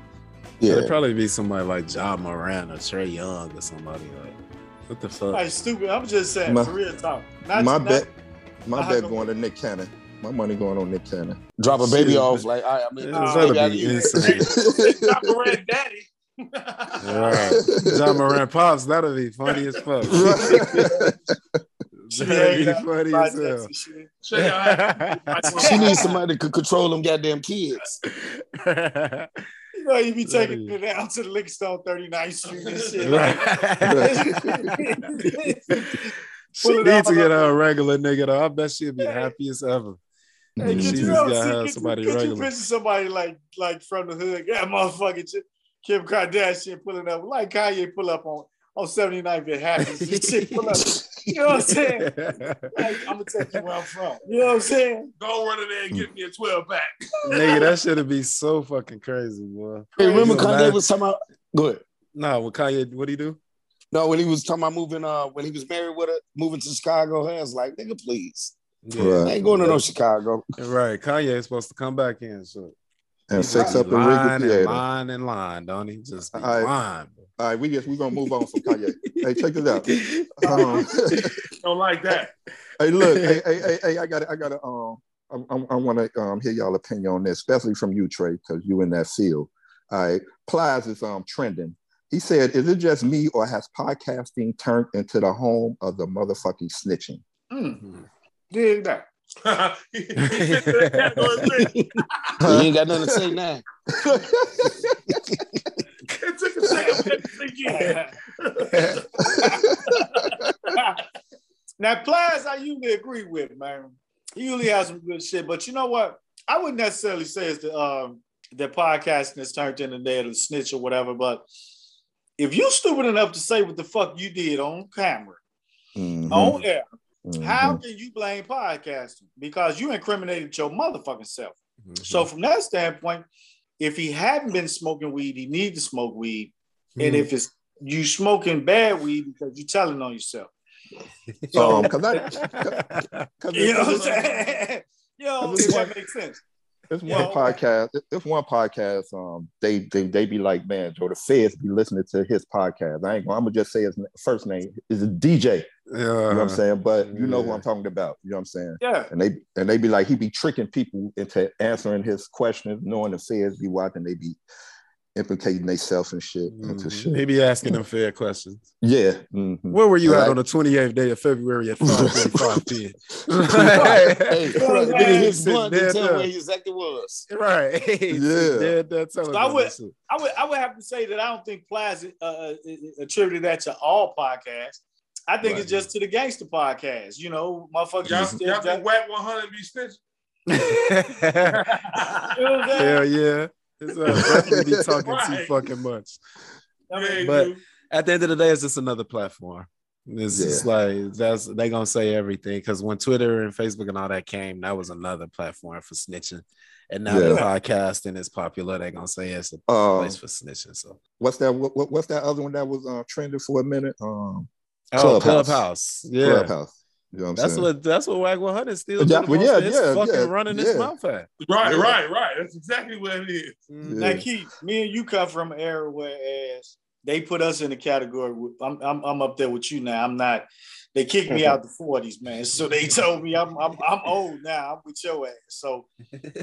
E: Yeah.
D: It'd probably be somebody like Ja Morant or Trae Young or somebody like. What the fuck?
B: Like stupid. I'm just saying
F: My-
B: for real talk. Not,
F: my
B: not-
F: bet, my bet going to Nick Cannon. My money going on Nick Cannon.
E: Drop a baby
D: Shit.
E: off like I, I mean,
D: It's
B: Nah,
D: gonna be
E: need it.
D: insane.
B: Not Morant daddy.
D: Right. Ja Morant pops. That'll be funny as fuck.
B: She
D: That'd be funny as hell.
B: and shit.
C: Show y'all how-
E: she needs somebody that could control them goddamn kids.
B: You know, you be taking it down to the liquor store on 39th Street and shit. Right. she
D: needs to get her a regular nigga though. I bet she'd be happy as ever.
B: Hey, could you,
D: just
B: ever see-
D: have
B: could
D: somebody
B: you, could you picture somebody like like from the hood? Yeah, motherfucking Kim- Kim Kardashian pulling up like Kanye pull up on on 79th and happens. Shit pull up. You know what I'm saying? Like, I'm gonna take you where I'm from. You know what I'm saying?
C: Go run in there and get me a 12 pack.
D: Nigga, that should have be so fucking crazy, boy.
E: Hey, remember
D: Crazy,
E: Kanye
D: man.
E: was talking about go ahead.
D: Nah, when Kanye, what do he do?
E: No, when he was talking about moving, uh, when he was married with her, moving to Chicago, I was like, nigga, please.
F: Right.
E: I ain't going to no Chicago.
D: Right. Kanye is supposed to come back in. So
F: and
D: He
F: fix up the
D: line and
F: Theater.
D: line and line, don't he? Just be
F: All right.
D: line.
F: All right, we just we're gonna move on from Kanye. hey, check this out. Um,
C: Don't like that.
F: hey, look, hey, hey, hey, hey, I got to I got to um, I, I, I want to um hear y'all opinion on this, especially from you, Trey, because you in that field. All right, Plies is um trending. He said, "Is it just me, or has podcasting turned into the home of the motherfucking snitching?"
B: Mm. Dig that.
C: he, he fit that category three.
E: He ain't got nothing to say now.
C: It took a second to think in.
B: now, Plies, I usually agree with, man. He usually has some good shit, but you know what? I wouldn't necessarily say it's the um the podcasting has turned into the day of the snitch or whatever, but if you stupid enough to say what the fuck you did on camera,
F: Mhm,
B: on air,
F: mhm.
B: how can you blame podcasting? Because you incriminated your motherfucking self.
D: Mm-hmm.
B: So from that standpoint, if he hadn't been smoking weed, he need to smoke weed. And if it's you smoking bad weed because you're telling on yourself. So
F: Um, 'cause I, 'cause
B: you know what I'm saying? you know,
F: Cause
B: if that
F: one-
B: makes sense.
F: It's one
B: Yeah.
F: podcast. It's one podcast. Um, they they they be like, man, Joe, the feds be listening to his podcast. I ain't gonna. I'm gonna just say his first name is DJ.
D: Yeah.
F: You know what I'm saying? But you know who. I'm talking about. You know what I'm saying?
B: Yeah.
F: And they and they be like, he be tricking people into answering his questions, knowing the feds be watching. They be implicating themselves and shit into
D: Mhm.
F: shit.
D: He be asking them fair questions.
F: Yeah. mhm.
D: Where were you at on the 28th day of February at 5:35 p.m.?
E: Hey,
B: Yeah.
E: get in his
D: Sitting
E: blunt
D: there,
E: tell
D: there.
E: where he exactly was.
D: Right.
F: Yeah.
D: Dead, dead
B: So I would- I would I would have to say that I don't think Plies uh, uh, attributed that to all podcasts. I think
D: Right.
B: it's just to the gangster podcast. You know, motherfuckers.
C: Y'all,
B: still-
C: y'all think Wack 100 be snitching?
B: You know what I'm saying?
D: Hell yeah. It's uh, be talking too fucking much.
B: I mean,
D: But-
C: you-
D: At the end of the day, it's just another platform. It's just like that's they gonna say everything because when Twitter and Facebook and all that came, that was another platform for snitching. And now the podcasting is popular. They're gonna say it's a
F: Um,
D: place for snitching. So
F: what's that? What, what- what's that other one that was uh, trending for a minute? Um,
D: oh,
F: Clubhouse.
D: Clubhouse. Yeah.
F: Clubhouse. You know what I'm
D: That's
F: saying?
D: what that's what Wack 100 still
F: Yeah,
D: the
F: well,
D: most
F: yeah,
D: of
F: yeah,
D: fucking
F: yeah,
D: running his
F: yeah.
D: mouth at.
C: Right,
F: Yeah.
C: right, right. That's exactly what it is. Mm-hmm.
B: Now, Keith, me and you come from an era whereas they put us in the category. With, I'm, I'm I'm up there with you now. I'm not. They kicked me out the 40s, man. So they told me I'm I'm, I'm old now. I'm with your ass. So,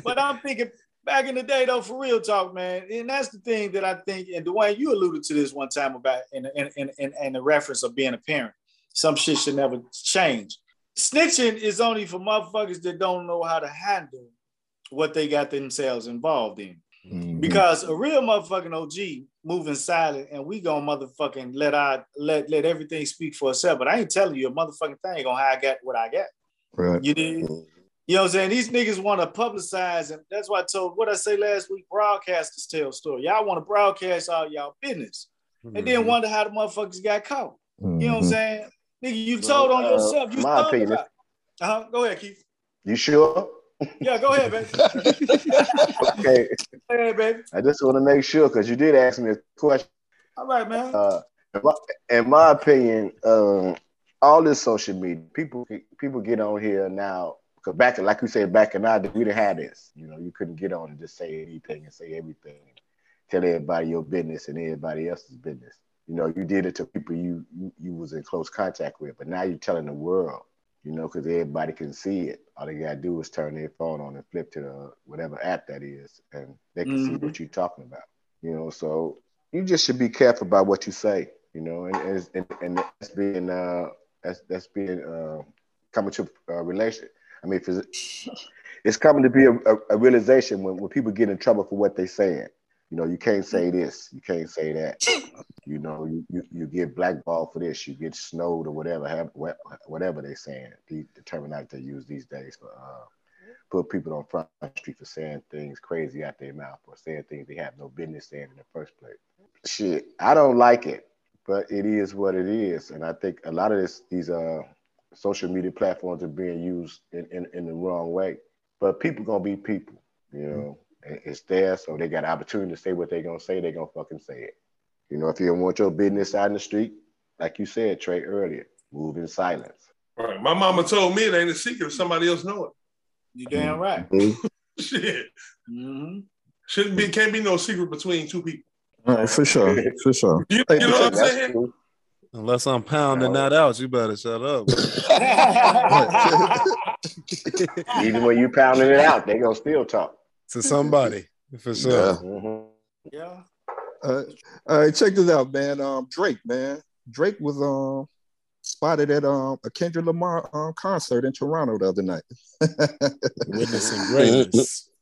B: but I'm thinking back in the day though, for real talk, man. And that's the thing that I think. And Dwayne, you alluded to this one time about in in in, in, in the reference of being a parent. Some shit should never change. Snitching is only for motherfuckers that don't know how to handle what they got themselves involved in.
F: Mhm.
B: Because a real motherfucking OG moving silent and we gonna motherfucking let our let let everything speak for itself. But I ain't telling you a motherfucking thing on how I got what I got.
F: right.
B: You did. You know what I'm saying? These niggas want to publicize, and that's why I told what I say last week. Broadcasters tell story. Y'all want to broadcast all y'all business, and
D: Mm-hmm.
B: then wonder how the motherfuckers got caught. You know what I'm
F: Mhm.
B: saying? Nigga, you told on
G: Uh,
B: yourself. You
G: my
B: thought
G: opinion
B: about. Uh-huh. Go ahead, Keith.
G: You sure?
B: Yeah, go ahead, baby.
G: Okay.
B: Go ahead, baby.
G: I just want to make sure because you did ask me a question.
B: All right, man.
G: Uh, in my, in my opinion, um, all this social media, people people get on here now because back like you said back in our day, we didn't have this. You know, you couldn't get on and just say anything and say everything, tell everybody your business and everybody else's business. You know, you did it to people you you, you was in close contact with, but now you're telling the world. You know, because everybody can see it. All they gotta do is turn their phone on and flip to the whatever app that is, and they can see
B: Mhm.
G: what you're talking about. You know, so you just should be careful about what you say, you know, and and, and, and that's being uh that's that's being uh coming to a relation. I mean, it's, it's coming to be a, a, a realization when, when people get in trouble for what they're saying. You know, you can't say this, you can't say that. You know, you, you, you get blackballed for this, you get snowed or whatever, have, whatever they're saying. The, the terminology they use these days for uh, put people on front street for saying things crazy out their mouth or saying things they have no business saying in the first place. Shit, I don't like it, but it is what it is, and I think a lot of this these uh social media platforms are being used in, in, in the wrong way. But people gonna be people, you know. And It's there, so they got opportunity to say what they gonna say. They gonna fucking say it. You know, if you don't want your business out in the street, like you said, Trey earlier, move in silence.
C: Right. My mama told me it ain't a secret if somebody else know it.
B: You damn right.
C: Shit.
B: hmm
C: Shouldn't be can't be no secret between two people.
F: All right, for sure, for sure.
C: You, you know what I'm saying?
G: true.
D: Unless I'm pounding that out, you better shut up.
G: Even when you pounding it out, they gonna still talk.
D: to somebody for sure.
F: Yeah.
G: Mhm.
B: yeah.
F: Uh, all right, check this out, man. Um, Drake, man. Drake was um spotted at um a Kendrick Lamar um concert in Toronto the other night.
D: Witnessing greatness.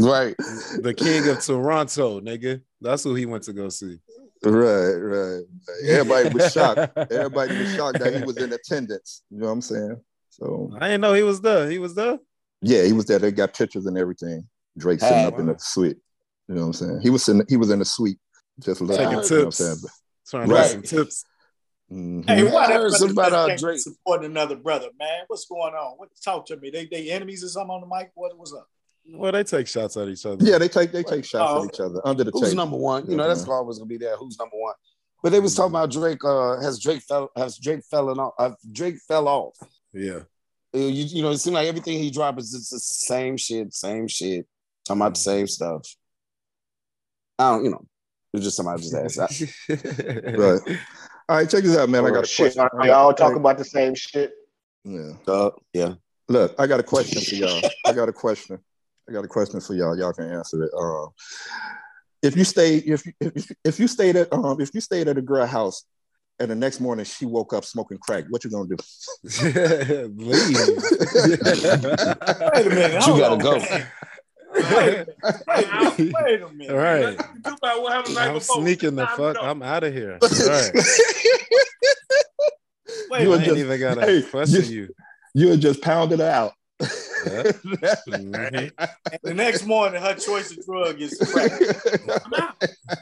E: Right.
D: the king of Toronto, nigga. That's who he went to go see.
F: Right, right. Everybody was shocked. Everybody was shocked that he was in attendance. You know what I'm saying? So
D: I didn't know he was there. He was there.
F: yeah, he was there. They got pictures and everything. Drake sitting
E: Hey,
F: up in the suite. You know what I'm saying? He was in he was in the suite just looking.
D: Taking
F: you know what I'm
D: tips.
F: saying?
D: Trying to
E: Right.
D: get some tips.
F: Mhm.
B: Hey, why
E: I
B: that
E: heard about, uh, Drake.
B: supporting another brother, man? What's going on? What talk to me? They they enemies or something on the mic? What was up?
D: Well, they take shots at each other.
F: Yeah, they take they take shots
B: Oh.
F: at each other under the
E: Who's
F: table.
E: number one? You know, that's always gonna be there. Who's number one? But they was talking about Drake. Uh, has Drake fell? Has Drake fallen off? Uh, Drake fell off.
D: Yeah.
E: Uh, You, you know, it seems like everything he drops is just the same shit, same shit, talking about the same stuff. I don't, you know, it's just somebody just asked. I-
F: Right. All right, check this out, man. I
G: Oh,
F: got a
G: shit.
F: question.
G: They all talk about the same shit.
F: Yeah.
E: Uh, yeah.
F: Look, I got a question for y'all. I got a question. I got a question for y'all. Y'all can answer it. Um, if you stay, if you if, if you stayed at um if you stayed at a girl house and the next morning she woke up smoking crack, what you gonna do?
D: Leave.
B: Wait a minute.
E: You gotta go.
B: Wait a minute. Wait a minute.
D: All right.
C: Nothing to do about what happened the night
D: I'm sneaking the fuck. I'm out of here. All right.
B: Wait
F: You
B: a
F: were
D: I
B: minute.
D: ain't even gotta
F: hey,
D: question
F: you-
D: you.
F: You would just pound it out.
D: Yeah. Mhm.
B: The next morning, her choice of drug is crack.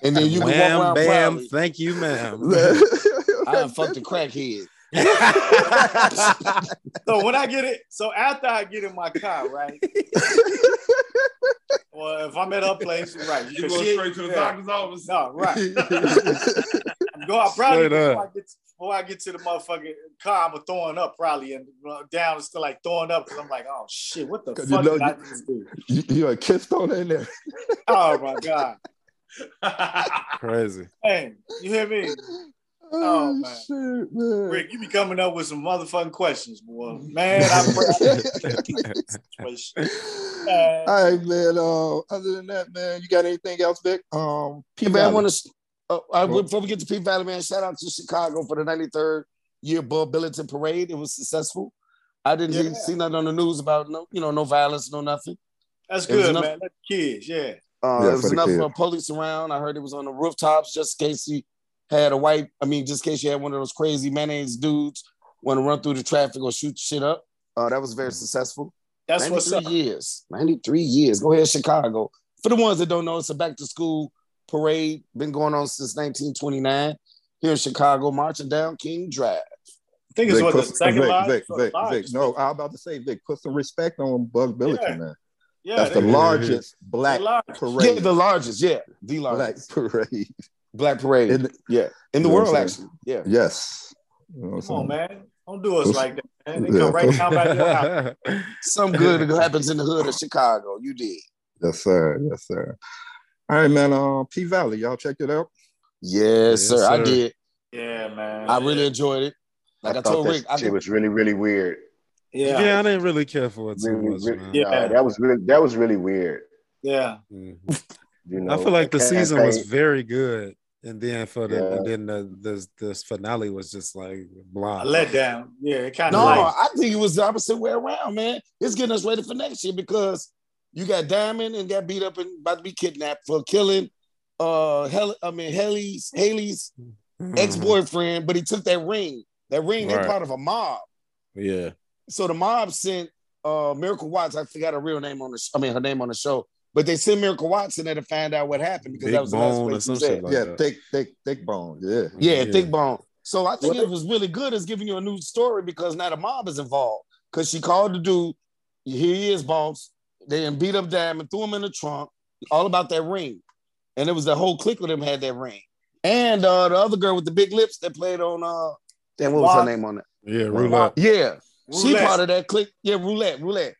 E: And then you can
D: Wham,
E: walk around
D: bam.
E: proudly.
D: Thank you, ma'am.
E: I done fucked a crackhead.
B: So when I get it, so after I get in my car, right? Well, if I'm at her place, right?
C: You
B: because
C: go straight to the
B: yeah.
C: doctor's office.
B: No, right. I'm go out probably
D: Straight
B: before
D: up.
B: I, get, before I get to the motherfucking car, I'm throwing up probably and uh, down is still like throwing up because I'm like, oh shit, what the
F: 'Cause you
B: fuck
F: know
B: did I
F: you-
B: just do?
F: you, you had kissed on it in there.
B: Oh my god,
D: Crazy.
B: hey, you hear me, Oh, man.
F: shit, man.
B: Rick? You be coming up with some motherfucking questions, boy. Man, I pray.
F: All right, man. Uh, other than that, man, you got anything else, Vic? Um, P
E: Hey, man, I want to. Uh, I, before we get to P Valley, man, shout out to Chicago for the 93rd year Bud Billiken parade. It was successful. I didn't
B: Yeah.
E: see nothing on the news about no, you know, no violence, no nothing.
B: That's
E: It
B: good,
E: enough-
B: man. Let the kids, yeah.
E: Uh,
F: Yeah,
E: there was
F: for
E: enough
F: kids.
E: uh, police around. I heard it was on the rooftops just in case he had a white. I mean, just in case you had one of those crazy mayonnaise dudes want to run through the traffic or shoot shit up. Uh, that was very successful.
B: That's what's
E: 93
B: up.
E: years. 93 years. Go ahead, Chicago. For the ones that don't know, it's a back to school parade. Been going on since 1929 here in Chicago, marching down King Drive.
B: I think it's
F: Vic,
B: what the second
F: Vic,
B: largest.
F: Vic,
B: or the
F: Vic, Vic. No, I was about to say, Vic, put some respect on Bud Billiken,
B: Yeah.
F: man.
B: yeah,
F: That's the
B: they-
F: largest black
B: the largest.
F: parade.
E: Yeah, the largest. Yeah, the largest
F: black
E: largest
F: parade.
E: black parade.
F: In the-
E: yeah, in the
F: You know
E: world actually. Yeah.
F: yes. You know
B: Come on, man. Don't do us
F: Those-
B: like that, man. They
F: Yeah.
B: come right down by your house.
E: Some good happens in the hood of Chicago. You did.
F: Yes, sir. Yes, sir. All right, man. Uh, P Valley, y'all checked it out.
E: Yes,
D: Yes,
E: sir. I did.
B: Yeah, man.
E: I really enjoyed it. Like I,
G: thought
E: told
G: that
E: Rick, I
G: shit was really, really weird.
B: yeah,
D: yeah, I didn't really care for it too
G: Really,
D: much,
G: really-
D: man.
B: Yeah.
G: Nah, that was really that was really weird.
B: yeah.
D: Mhm.
G: You know,
D: I feel like the season was very good, and then for the
G: Yeah.
D: and then the the this finale was just like blah.
B: Let down. Yeah, it kind
E: no,
B: of like
E: I think it was the opposite way around, man. It's getting us ready for next year because you got Diamond and got beat up and about to be kidnapped for killing uh Hel- I mean Haley's Haley's
D: Mhm.
E: ex-boyfriend, but he took that ring. That ring, they're part of a mob.
D: Yeah,
E: So the mob sent uh Miracle Watts. I forgot her real name on the sh- I mean her name on the show, but they sent Miracle Watts in there to find out what happened because
D: Big
E: that was the last
D: Bone or
E: place he
D: some
E: was
D: shit
E: at.
D: like
F: yeah,
D: that.
F: thick, thick, thick bone. Yeah.
E: Yeah,
D: Yeah.
E: thick bone. So I think
B: What?
E: it was really good as giving you a new story because now the mob is involved. Because she called the dude, here he is, boss. They done beat up Diamond, threw him in the trunk, all about that ring. And it was the whole clique of them had that ring. And uh, the other girl with the big lips that played on uh damn, what was her name on it?
D: yeah, roulette.
E: Yeah. She part of that clique. Yeah, roulette, roulette.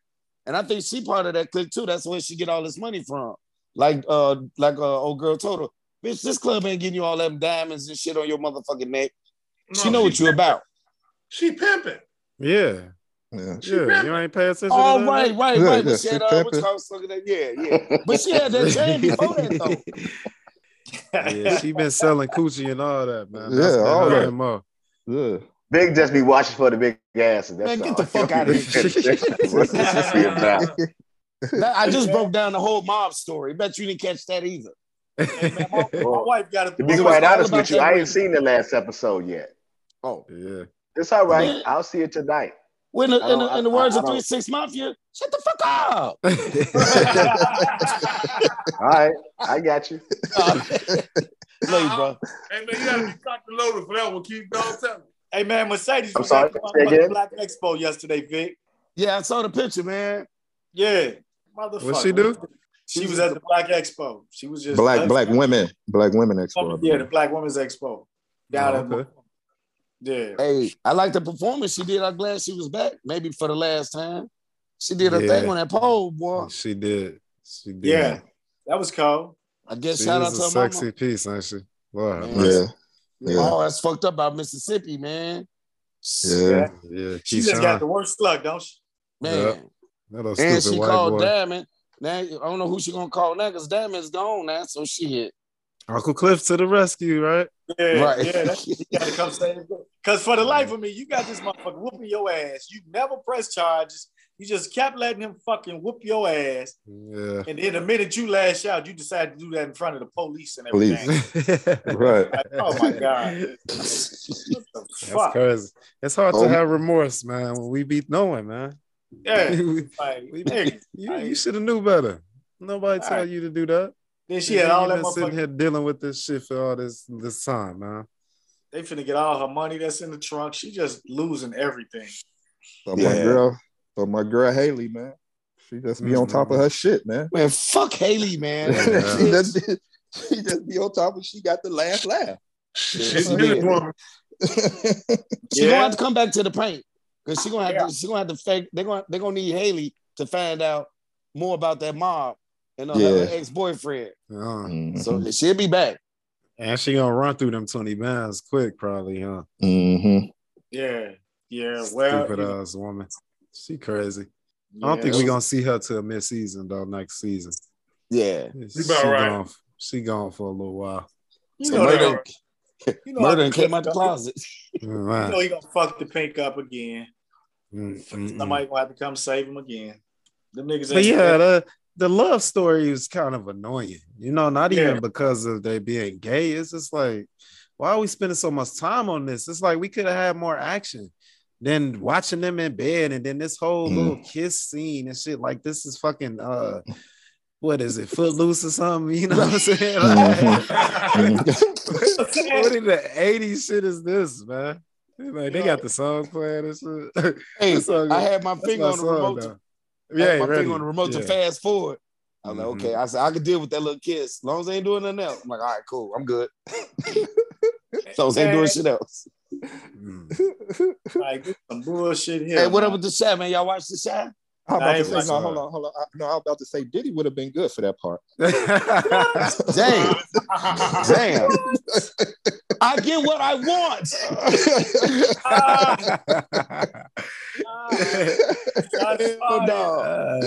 E: And I think she part of that clique too. That's where she get all this money from. Like uh like uh old girl told her, bitch, this club ain't getting you all them diamonds and shit on your motherfucking neck. she
C: No,
E: know what you
C: pimping.
E: about.
C: She pimping.
D: Yeah,
F: Yeah.
D: yeah. You ain't pay attention.
E: Oh,
D: to that?
E: right, right,
F: Yeah,
E: right.
F: yeah,
E: But she had,
F: she
E: uh,
F: pimping.
E: what's called looking at, yeah, yeah. But she had that chain before that though.
D: yeah, she been selling coochie and all that, man.
F: Yeah,
D: That's
F: all
D: her
F: that.
D: MO.
F: Yeah.
G: Big just be watching for the big asses. That's
E: Man, get
G: all.
E: the fuck outta here.
G: What's this be about?
E: That- I just broke down the whole mob story. Bet you didn't catch that either.
B: Hey, man, my, my wife got
G: To be quite honest with you, I ain't seen the last episode yet.
E: Oh,
D: Yeah,
G: It's all right.
E: Yeah.
G: I'll see it tonight.
E: When the, in, the, in the
G: I-
E: words
G: I
E: of Three Six Mafia, shut the fuck up.
G: All right, I got you.
E: Love you, bro.
C: Hey man, you gotta be cocked and loaded for that one. Keep dog telling.
B: Hey man, Mercedes
G: I'm
B: was
G: sorry,
B: at the
G: say again?
B: Black Expo yesterday, Vic.
E: Yeah, I saw the picture, man.
B: Yeah. Motherfucker.
D: What she do?
B: She was at the Black Expo. She was just
F: Black black women. Black women expo.
B: Yeah, the Black Women's Expo. Down
D: Oh,
B: at
D: okay.
B: Yeah.
E: Hey, I like the performance she did. I'm glad she was back. Maybe for the last time. She did her
D: Yeah.
E: thing on that pole, boy.
D: She did. She did.
B: Yeah. That was cool.
E: I guess
D: She
E: shout out
D: is
E: to
D: a sexy
E: mama.
D: piece, ain't she? Lord, have
E: Yeah.
D: mercy.
F: Yeah. Yeah.
E: Oh, that's fucked up about Mississippi, man.
F: Yeah.
D: yeah.
B: She just
D: Keyshawn.
B: got the worst luck, don't she?
E: Man.
D: That little
E: And she called
D: boy.
E: Diamond. Now I don't know who she gonna call now because Diamond's gone now. So shit.
D: Uncle Cliff to the rescue, right?
B: Yeah,
E: Right.
B: yeah. That, you gotta come save Because for the life of me, you got this motherfucker whooping your ass. You never press charges. You just kept letting him fucking whoop your ass.
D: Yeah.
B: And then the minute you lash out, you decide to do that in front of the police and
F: Police.
B: everything.
F: Right.
B: Like, oh my God. What the
D: That's
B: fuck?
D: crazy. It's hard
F: Oh.
D: to have remorse, man, when we be knowing, man.
B: Yeah.
D: We-
B: Like,
D: we-
B: nigga.
D: you you should have knew better. Nobody tell
B: Right.
D: you to do that.
B: Then she had all that
D: been sitting here dealing with this shit for all this this time, man.
B: They finna get all her money that's in the trunk. She just losing everything.
F: So my girl, so my girl Haley, man. She just be on mm-hmm. top of her shit, man.
E: Man, fuck Haley, man.
D: Yeah.
F: she just be, she just be on top of she got the last laugh.
C: She's a good woman.
E: She gonna have to come back to the paint because she gonna have
B: Yeah.
E: to. She gonna have to fake. They're gonna they're gonna need Haley to find out more about that mob and uh,
F: Yeah.
E: her ex boyfriend.
D: Uh,
F: Mhm.
E: So she'll be back.
D: and she gonna run through them 20 bands quick, probably, huh?
F: Mhm.
B: Yeah. Yeah. Well,
D: Stupid
B: you know,
D: ass woman. She crazy.
B: yeah,
D: I don't think we're gonna see her till mid season though, next season.
E: Yeah.
D: She,
C: about right.
D: gone, she gone for a little while.
B: You
E: So
B: know,
E: murder,
B: gonna- you know
E: murder
B: how-
E: came out the closet.
B: You know he gonna fuck the pink up again.
D: Mm, mm, mm.
B: Somebody gonna have to come save him again. Them niggas
D: But
B: ain't
D: yeah, the, the love story is kind of annoying. You know, not
B: Yeah.
D: even because of they being gay. It's just like, why are we spending so much time on this? It's like we could have had more action than watching them in bed and then this whole
F: Mm.
D: little kiss scene and shit. Like this is fucking uh what is it, footloose or something? You know what I'm saying? Like,
F: Mhm.
D: what in the 80s shit is this, man? Like they got the song playing and shit.
E: Hey,
D: song-
E: I had my finger on the
D: song,
E: remote.
D: Though.
E: to-
D: Yeah,
E: I had my
D: ready.
E: finger on the remote to fast forward. I was
D: Mhm.
E: like, okay. I said I could deal with that little kiss. As long as they ain't doing nothing else. I'm like, all right, cool. I'm good. as long as they ain't doing shit else.
D: Mm.
B: Like some bullshit here.
E: Hey, what up with the Chi, man? Y'all watch the Chi?
F: I'm about to say,
B: watching
F: no, hold on, hold on. I, no, I was about to say Diddy would have been good for that part.
E: Damn. Damn. I get what I want.
B: Shots
E: Oh,
B: fired.
E: dog.
D: Ah.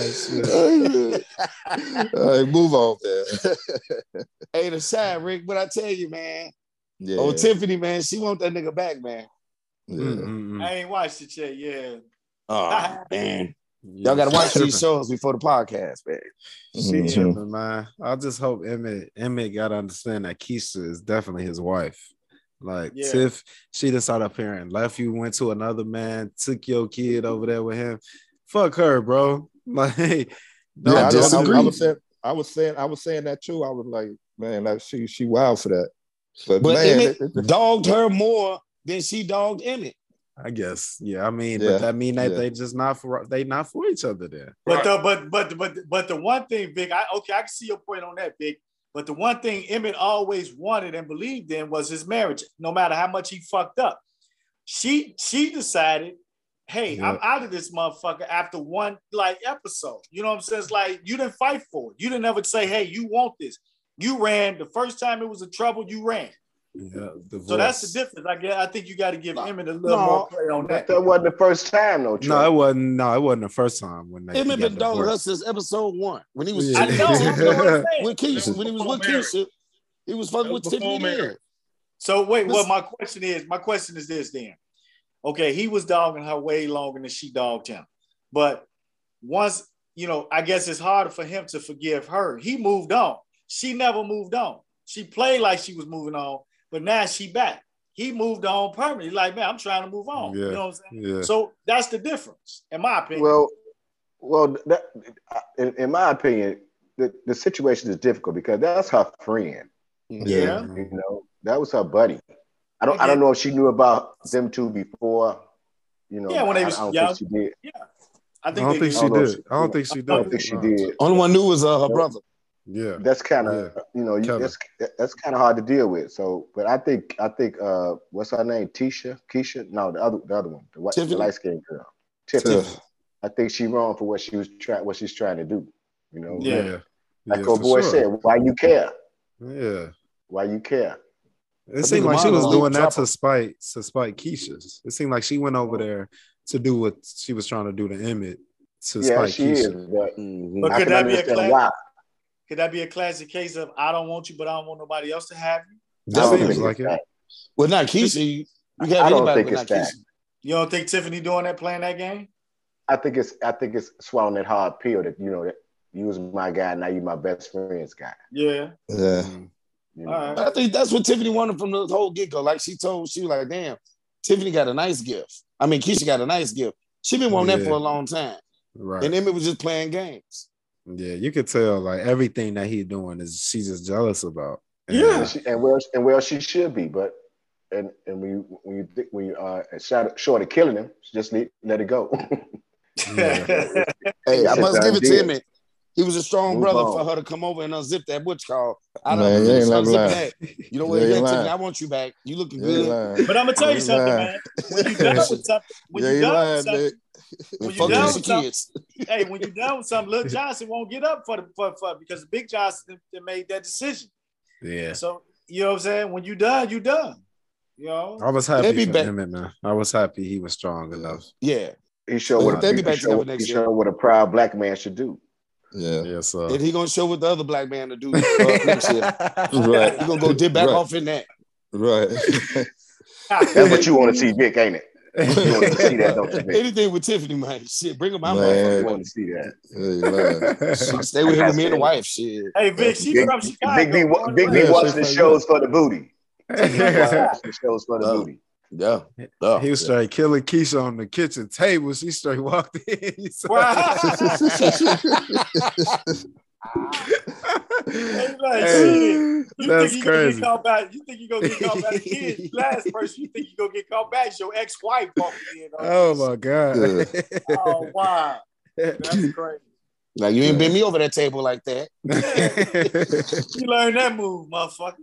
F: All right, move on, man.
E: Hey, the Chi, Rick, but I tell you, man.
F: yeah.
E: Oh, Tiffany, man, she want that nigga back, man.
F: yeah.
D: Mm, mm, mm.
B: I ain't watched it yet. Yeah.
E: Oh, man.
D: Yeah,
E: Y'all got to watch
D: tripping.
E: these shows before the podcast, man.
D: She
F: Mhm.
D: tripping, man. I just hope Emmett Emmett got to understand that Keisha is definitely his wife. Like
B: Yeah.
D: Tiff, she just started up here and left you, went to another man, took your kid over there with him. Fuck her, bro. Like,
F: Yeah, I, I, I,
E: disagree.
F: I was saying, I was saying, I was saying that too. I was like, man, like she, she wild for that. But,
E: But
F: man,
E: Emmett
F: it- it-
E: dogged her more than she dogged Emmett.
D: I guess. Yeah, I mean,
F: Yeah,
D: but that mean that
F: yeah.
D: they just not for they not for each other then.
B: But the but but but but the one thing, Vic, I okay, I can see your point on that, Vic. But the one thing Emmett always wanted and believed in was his marriage, no matter how much he fucked up. She she decided, hey, I'm out of this motherfucker after one like episode. You know what I'm saying? It's like you didn't fight for it. You didn't ever say, hey, you want this. You ran the first time it was a trouble, you ran.
D: Yeah,
B: So that's the difference. I guess I think you got to give Emmett a little
E: No.
B: more play on that.
G: That wasn't the first time, though. Trey.
D: No, it wasn't. No, it wasn't the first time when they
E: Emmett
D: got
E: been dogging her since episode one. When he was
D: Yeah.
B: I know. you know what I'm
E: when Keisha, when he was
C: Before
E: with
C: marriage.
E: Keisha, he was fucking
C: That
E: with Tiffany.
C: before
B: So wait,
E: Listen-
B: what my question is, my question is this then. Okay, he was dogging her way longer than she dogged him. But once, you know, I guess it's harder for him to forgive her. He moved on. She never moved on. She played like she was moving on, but now she back. He moved on permanently. Like, man, I'm trying to move on. You know what I'm saying?
D: Yeah.
B: So that's the difference, in my opinion.
G: Well, well, that, in, in my opinion, the, the situation is difficult because that's her friend.
B: yeah.
G: You know, that was her buddy. I don't. I don't know if she knew about them two before. You know,
B: Yeah, when they was
G: I don't
B: young.
G: think she did.
B: I
D: I
B: think
D: don't
B: they
D: think she
G: I don't know
D: did.
G: if
D: I don't think she did.
G: I
D: did.
G: don't think she did.
E: Only one knew was uh, her brother.
D: Yeah.
G: That's kind of
D: Yeah.
G: you know you, that's that's kind of hard to deal with. So, but I think I think uh, what's her name? Tisha, Keisha? No, the other the other one, the, white, the light skinned girl. Tiffany.
F: Tiff.
G: I think she wrong for what she was trying what she's trying to do. You know,
B: Yeah.
D: Yeah.
G: like
D: Yeah,
G: our boy
D: sure.
G: said, why you care?
D: Yeah.
G: Why you care?
D: It seemed like she was doing that to
E: her.
D: spite to spite Keisha's. It seemed like she went over there to do what she was trying to do to Emmett to
G: Yeah,
D: spite
G: she
D: Keisha.
G: is, but
E: Mhm.
B: But could that be a
G: understand
B: class?
G: Why.
B: Could that be a classic case of I don't want you, but I don't want nobody else to have you?
G: I don't
D: Seems
G: think
D: like it.
G: that.
E: Well, not Keisha. You, you have
G: I don't
E: anybody,
G: think it's
E: not
G: that.
E: Keisha.
B: You don't think Tiffany doing that, playing that game?
G: I think it's I think it's swallowing that hard pill that you know that you was my guy, now you my best friend's guy.
B: Yeah.
F: Yeah.
D: Mm.
G: You know?
B: All right.
E: I think that's what Tiffany wanted from the whole get go. Like she told, she was like, "Damn, Tiffany got a nice gift. I mean, Keisha got a nice gift. She been wanting that for a long time,
D: Right.
E: and Emmett was just playing games.
D: Yeah, you could tell like everything that he's doing is she's just jealous about. And,
B: Yeah.
G: And, she, and well, and well, she should be, but and and when you when you think when you uh short, short of killing him, just let, let it go.
D: Yeah.
E: Hey, I must give it to him. He was a strong
G: Move
E: brother
G: on.
E: for her to come over and unzip that butch call. I don't
F: you ain't
E: know.
F: never
E: Unzip
F: lying.
E: that. You know what?
F: You
E: Yeah,
F: ain't
E: Tiffany,
F: lying.
E: I want you back. You looking
F: You
E: good.
F: lying.
B: But I'm gonna tell you
F: You
B: something,
F: lying.
B: man. When you done with something, when
F: Yeah,
B: you
F: you
B: done
F: lying,
B: something,
F: Vic.
B: When
E: And
B: you
E: fuck
B: done
E: these
B: with something,
E: kids.
B: hey, when you done with something, Lil Johnson won't get up for the for, for because the Big Johnson that made that decision.
D: yeah.
B: So you know what I'm saying? When you done, you done. You know.
D: I was happy
E: be
D: for
E: back-
D: Emmett, man. I was happy he was strong enough.
E: Yeah.
G: he showed
E: Well,
G: what
E: they'll
G: a,
E: be
G: he
E: back together next
G: he
E: year.
G: what a proud black man should do.
F: Yeah.
D: Yes, sir.
E: And he gonna show what the other black man to do uh.
F: Right.
E: He gonna go dip back
F: Right.
E: off in that.
F: Right.
G: That's what you want to see, Vic, ain't it? You want to see that, don't you, Vic?
E: Anything with Tiffany, man. Shit, bring him my
F: Man.
G: You
E: motherfucker.
G: want to see that.
F: Yeah, you lying.
E: Shit, Stay with him and me and the wife. Shit.
B: Hey Vic, she
G: Big,
B: from Chicago.
G: Big B, wa- Big
B: and
G: B
F: Yeah,
B: raised.
G: watching the shows for the booty. The shows for the
E: Oh.
G: booty.
E: Yeah. yeah.
D: he was straight killing Keisha on the kitchen table. She straight walked in. He
B: Wow. They like,
D: Hey.
B: You
D: That's
B: think you gonna
D: crazy.
B: get called back? You think you gonna get called back? Kid, last person you think you gonna get called back is your ex-wife bumping in.
D: Oh
B: you.
D: my god.
B: Oh wow, that's crazy.
E: Now you ain't been me over that table like that.
B: You learned that move, motherfucker.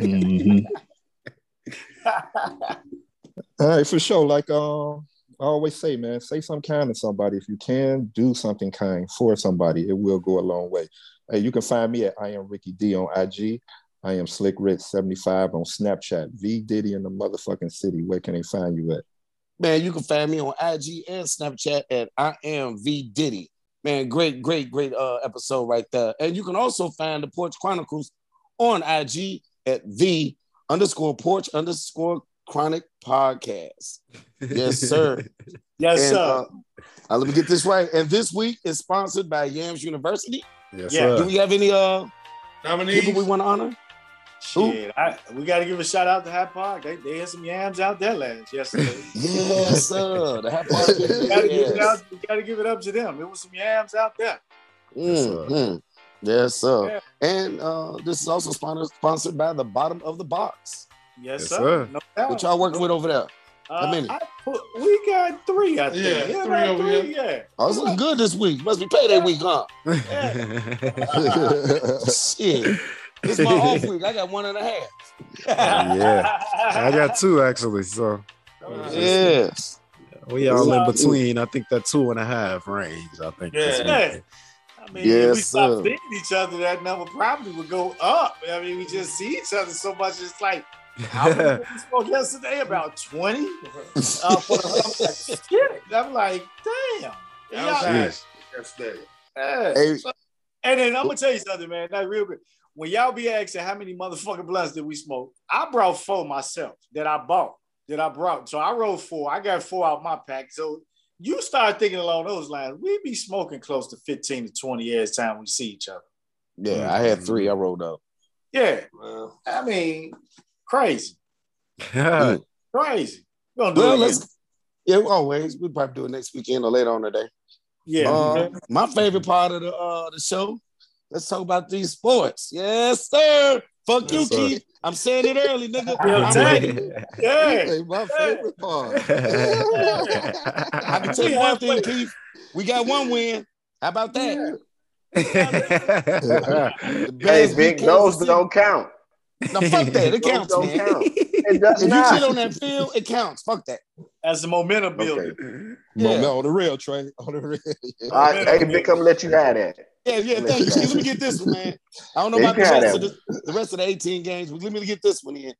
F: Mhm. All right, for sure. Like um, I always say, man, say something kind to somebody. If you can do something kind for somebody, it will go a long way. Hey, you can find me at I am Ricky D on IG. I am Slick Rich 75 on Snapchat. V Diddy in the motherfucking city. Where can they find you at?
E: Man, you can find me on IG and Snapchat at I am V Diddy. Man, great, great, great uh, episode right there. And you can also find the Porch Chronicles on IG at V underscore Porch underscore Chronic Podcast. Yes, sir.
B: yes,
E: And,
B: sir.
E: uh, uh, let me get this right. And this week is sponsored by Yams University.
D: Yes,
B: Yeah.
E: Do we have any uh
C: Nominees.
E: people we want to honor?
B: Shit, I, we got to give a shout out to Hat Park. They, they had some yams out there last yesterday.
E: Yes, sir. The Hat Park.
B: we got to
E: yes.
B: out. We got to give it up to them. It was some yams out there.
E: Mhm. Yes, sir.
B: Yeah.
E: And uh, this is also sponsored sponsored by the bottom of the box.
B: Yes,
D: Yes,
B: sir.
D: sir.
B: No doubt.
E: What y'all working with over there?
B: Uh,
E: many?
B: I put, we got three, I think.
C: Yeah,
B: Yeah,
C: three
B: about
C: over
B: three, yeah.
E: Oh, it's looking good this week. Must be payday week, huh? Shit. It's my off week. I got one and a half.
D: yeah. I got two actually. So
E: Yes.
D: we all in between. I think that two and a half range. I think.
C: Yeah.
B: I mean,
E: Yes,
B: if we stopped
E: sir.
B: seeing each other, that number probably would go up. I mean, we just see each other so much. It's like, how many we spoke yesterday? About 20? Uh, for the, I'm like, shit. I'm like, damn.
C: That was nice. Yesterday.
B: Yeah.
E: Hey.
B: So- and then I'm gonna tell you something, man. That real good. When y'all be asking how many motherfucking blunts did we smoke, I brought four myself that I bought, that I brought. So I rolled four. I got four out my pack. So you start thinking along those lines. We be smoking close to 15 to 20 every time we see each other.
E: Yeah, I had three. I rolled up.
B: Yeah.
C: Well,
B: I mean, crazy.
D: Yeah.
B: Crazy. We're gonna do
E: Well,
B: it
E: let's.
B: again.
E: Yeah, always. We'll probably do it next weekend or later on today.
B: Yeah.
E: Uh, my favorite part of the uh the show. Let's talk about these sports. Yes, sir. Fuck you,
D: Yes, sir.
E: Keith. I'm saying it early, nigga.
B: Yo,
E: I'm
B: Tank. yeah.
F: My favorite part.
E: I can tell you one thing, Keith. We got one win. How about that? The
G: Hey,
E: Bears
G: big,
E: Kansas
G: those don't count.
E: No, fuck that. It counts,
G: don't
E: man.
G: count. It does
E: If you sit on that field, it counts. Fuck that.
B: As a momentum builder.
G: Okay.
E: Yeah.
F: No, on the real, Trey. On the real.
G: All right, hey, Vic, I'm let you have that.
E: Yeah, yeah, thank you. Let me get this one, man. I don't know about the rest of the, the rest of the 18 games, but let me get this one in.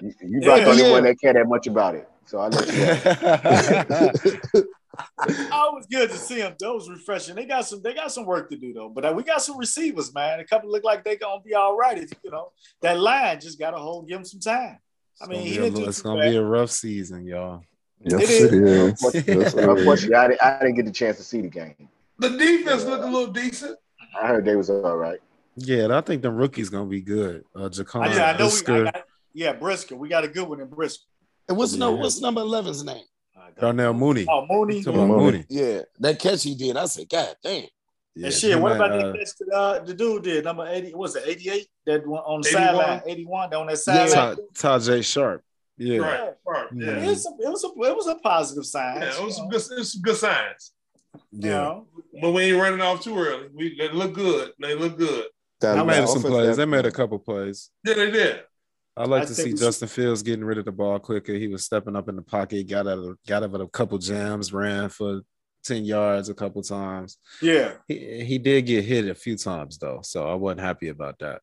G: You, you about
B: Yeah.
G: the only
E: Yeah.
G: one that care that much about it. So I let you have it.
B: It's always good to see them. Those refreshing. They got some. They got some work to do though. But uh, we got some receivers, man. A couple look like they gonna be all right. If you know that line just got to hold. Give him some time. I mean, he didn't do
D: it's gonna be a rough season, y'all.
F: Yes,
B: It
F: it is. Yes, it is.
G: Unfortunately, I, didn't- I didn't get the chance to see the game.
C: the defense looked a little decent.
G: I heard they was all right.
D: Yeah, I think the rookie's gonna be good. Uh,
B: Jaquan yeah, I know. We, I
D: Brisker,
B: got, yeah, Brisker. We got a good one in Brisker.
E: And what's no what's number 11's name?
D: Darnell Mooney.
B: Oh, Mooney.
D: Talking about
F: Mooney.
D: Mooney.
E: Yeah, that catch he did. I said, God damn.
D: Yeah,
B: and shit, what
D: and,
B: about
D: uh,
B: the catch that uh, the dude did? Number 80, what's it, 88? That one on the
C: 81.
B: sideline, 81 on that
D: Ta-
B: sideline.
D: Tajae Sharpe? Yeah,
C: Right. right. Yeah.
B: It was, a, it, was a, it was a positive sign.
C: Yeah, it was some good, it was some good signs.
B: you
D: yeah.
B: know.
C: But we ain't running off too early. We they look good. They look good.
F: That-
D: They
F: that
D: made some
F: offense-
D: plays. They made a couple plays.
C: Yeah, they did.
D: I like
B: I
D: to see Justin Fields getting rid of the ball quicker. He was stepping up in the pocket, got out of got out of a couple jams, ran for 10 yards a couple times.
B: Yeah,
D: He, he did get hit a few times though, so I wasn't happy about that.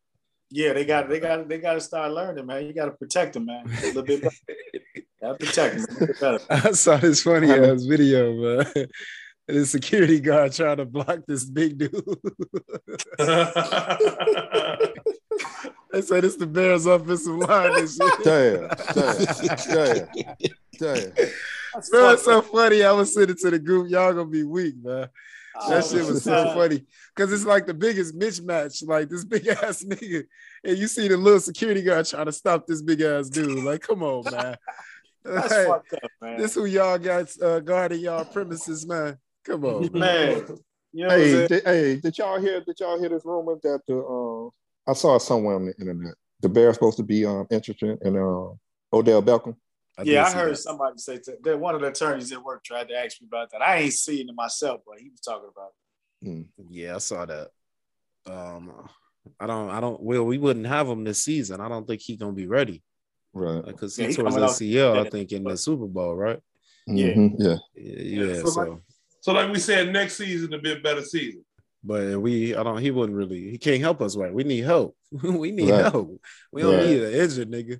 B: yeah, they got they got they got to start learning, man. You got to protect them, man. A little bit better. protect them. A bit better.
D: I saw this funny ass video, man. The security guard trying to block this big dude. they said it's the Bears offensive line. And shit.
F: Damn, damn, damn, damn.
B: That's
D: Bro, it's so funny. I was sending to the group. Y'all gonna be weak, man. That
B: Oh,
D: shit was so funny because it's like the biggest mismatch. Like this big ass nigga, and you see the little security guard trying to stop this big ass dude. Like, come on, man.
B: That's
D: Like,
B: fucked up, man.
D: this who y'all got uh, guarding y'all premises, man. Come on, man.
B: man. You know
F: Hey, did, hey, did y'all hear? Did y'all hear this rumor that the? Uh, I saw it somewhere on the internet. The Bears supposed to be um interested in uh, Odell Beckham.
D: I
B: yeah, I heard
D: that.
B: somebody say to, that one of the attorneys at work tried to ask me about that. I ain't seen it myself, but he was talking about it.
D: Yeah, I saw that. Um, I don't, I don't. Well, we wouldn't have him this season. I don't think he gonna be ready
F: Right.
D: because
B: Yeah,
D: he
B: he
D: tore his
B: out-
D: ACL. I think in the Super Bowl, right?
B: Yeah.
F: Mhm, Yeah.
D: Yeah.
C: Yeah, so
D: so,
C: So like we said, next season to be a better season.
D: But we, I don't. He wouldn't really. He can't help us, right? We need help. we need
F: Right.
D: help. We don't
F: Right.
D: need an injured nigga.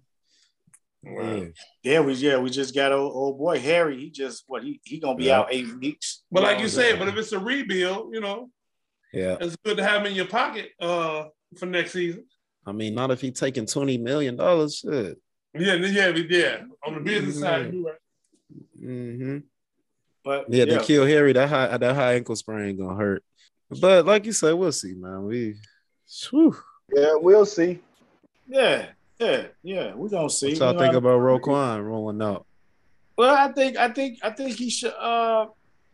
C: Right.
D: Yeah.
B: Yeah, we yeah we just got old, old boy Harry. He just what he he gonna be
D: Yeah.
B: out eight weeks.
C: But like you said, but if it's a rebuild, you know,
D: Yeah.
C: it's good to have him in your pocket uh for next season.
D: I mean, not if he taking twenty million dollars. Shit.
C: Yeah, yeah, yeah. On the business side, you're right.
D: Mm-hmm.
B: but
D: Yeah,
B: yeah,
D: they kill Harry. That high that high ankle sprain gonna hurt. But like you said, we'll see, man. We whew.
G: Yeah, we'll see.
B: yeah, yeah, yeah. We gonna see.
D: what y'all
B: You know,
D: think about Roquan rolling out?
B: Well, I think I think I think he should. Uh,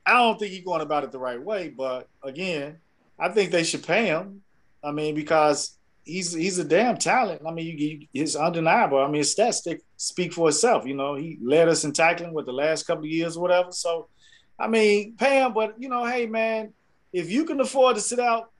B: I don't think he's going about it the right way, but again, I think they should pay him. I mean, because he's he's a damn talent. I mean, you, you, it's undeniable. I mean, his stats stick, speak for itself. You know, he led us in tackling with the last couple of years or whatever. So, I mean, pay him. But you know, hey man, if you can afford to sit out,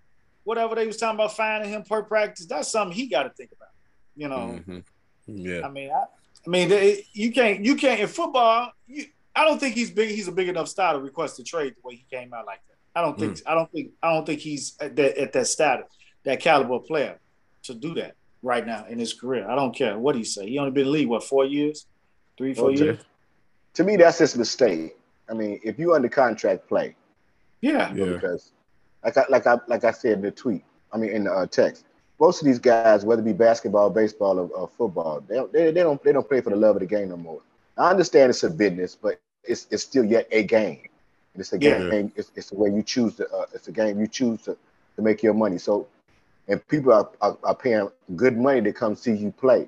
B: whatever they was talking about finding him per practice, that's something he got to think about. You know,
D: Mhm. Yeah.
B: I mean, I, I mean, they, you can't, you can't in football. You, I don't think he's big. He's a big enough star to request a trade the way he came out like that. I don't think. I don't think. I don't think he's at that at that status, that caliber of player to do that right now in his career. I don't care what he say. He only been in the league what four years, three four
G: Okay.
B: years.
G: To me, that's his mistake. I mean, if you under contract, play.
B: Yeah,
D: Yeah.
G: Because, like I like I like I said in the tweet, I mean in the uh, text, most of these guys, whether it be basketball, baseball, or, or football, they don't, they, they don't they don't play for the love of the game no more. I understand it's a business, but it's it's still yet a game. It's a
B: Yeah.
G: game. It's, it's the way you choose to. Uh, it's a game you choose to, to make your money. So, and people are, are, are paying good money to come see you play,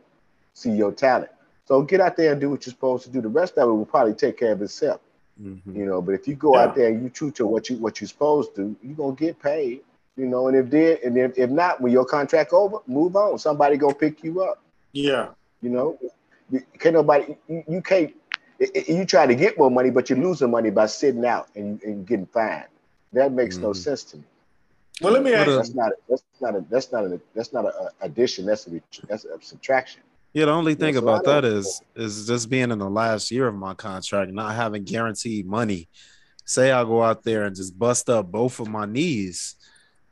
G: see your talent. So get out there and do what you're supposed to do. The rest of it will probably take care of itself
D: Mhm.
G: you know. But if you go
B: Yeah.
G: out there and you true to what you what you're supposed to, you're gonna get paid, you know. And if did and if, if not, when your contract over, move on. Somebody gonna pick you up,
B: yeah,
G: you know. Can't nobody you, you can't i- i- you try to get more money, but you're losing money by sitting out and, and getting fined. That makes no
D: Mhm.
G: sense to me.
B: Well, let me ask.
G: That's not a, that's not a that's not a that's not a, a addition. That's a that's a subtraction.
D: Yeah, the only thing
G: so
D: about that
G: is
D: is is just being in the last year of my contract, not having guaranteed money. Say I go out there and just bust up both of my knees.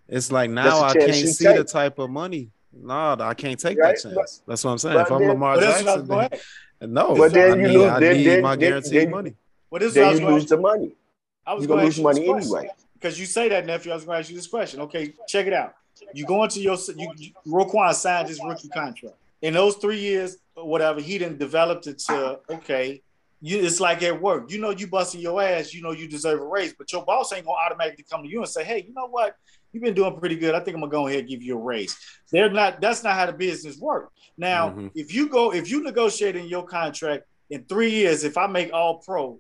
D: It's like now I
G: That's a chance
D: can't
G: you
D: see the type of money. No, I can't take
G: Right,
D: that
G: but-
D: chance. That's what I'm saying. If I'm
G: then-
D: Lamar
B: that's what I was
D: Jackson,
B: going
D: then,
B: to
D: no,
G: But then
D: I
G: you
D: need,
G: lose-
D: I
G: then-
D: need
G: then-
D: my
G: then-
D: guaranteed
G: then-
D: money.
B: Well, this I
G: Then
B: was
G: you
B: going
G: lose the money.
B: I was going
G: gonna lose
B: ask
G: money
B: question.
G: anyway.
B: because you say that, nephew. I was going to ask you this question. Okay, check it out. You go into your you, you Roquan signed his rookie contract. In those three years, or whatever, he didn't develop it to okay. You, it's like at work. You know, you busting your ass. You know, you deserve a raise, but your boss ain't gonna automatically come to you and say, "Hey, you know what? You've been doing pretty good. I think I'm gonna go ahead and give you a raise." They're not. That's not how the business works. Now,
D: Mhm.
B: if you go, if you negotiate in your contract in three years, if I make all pro,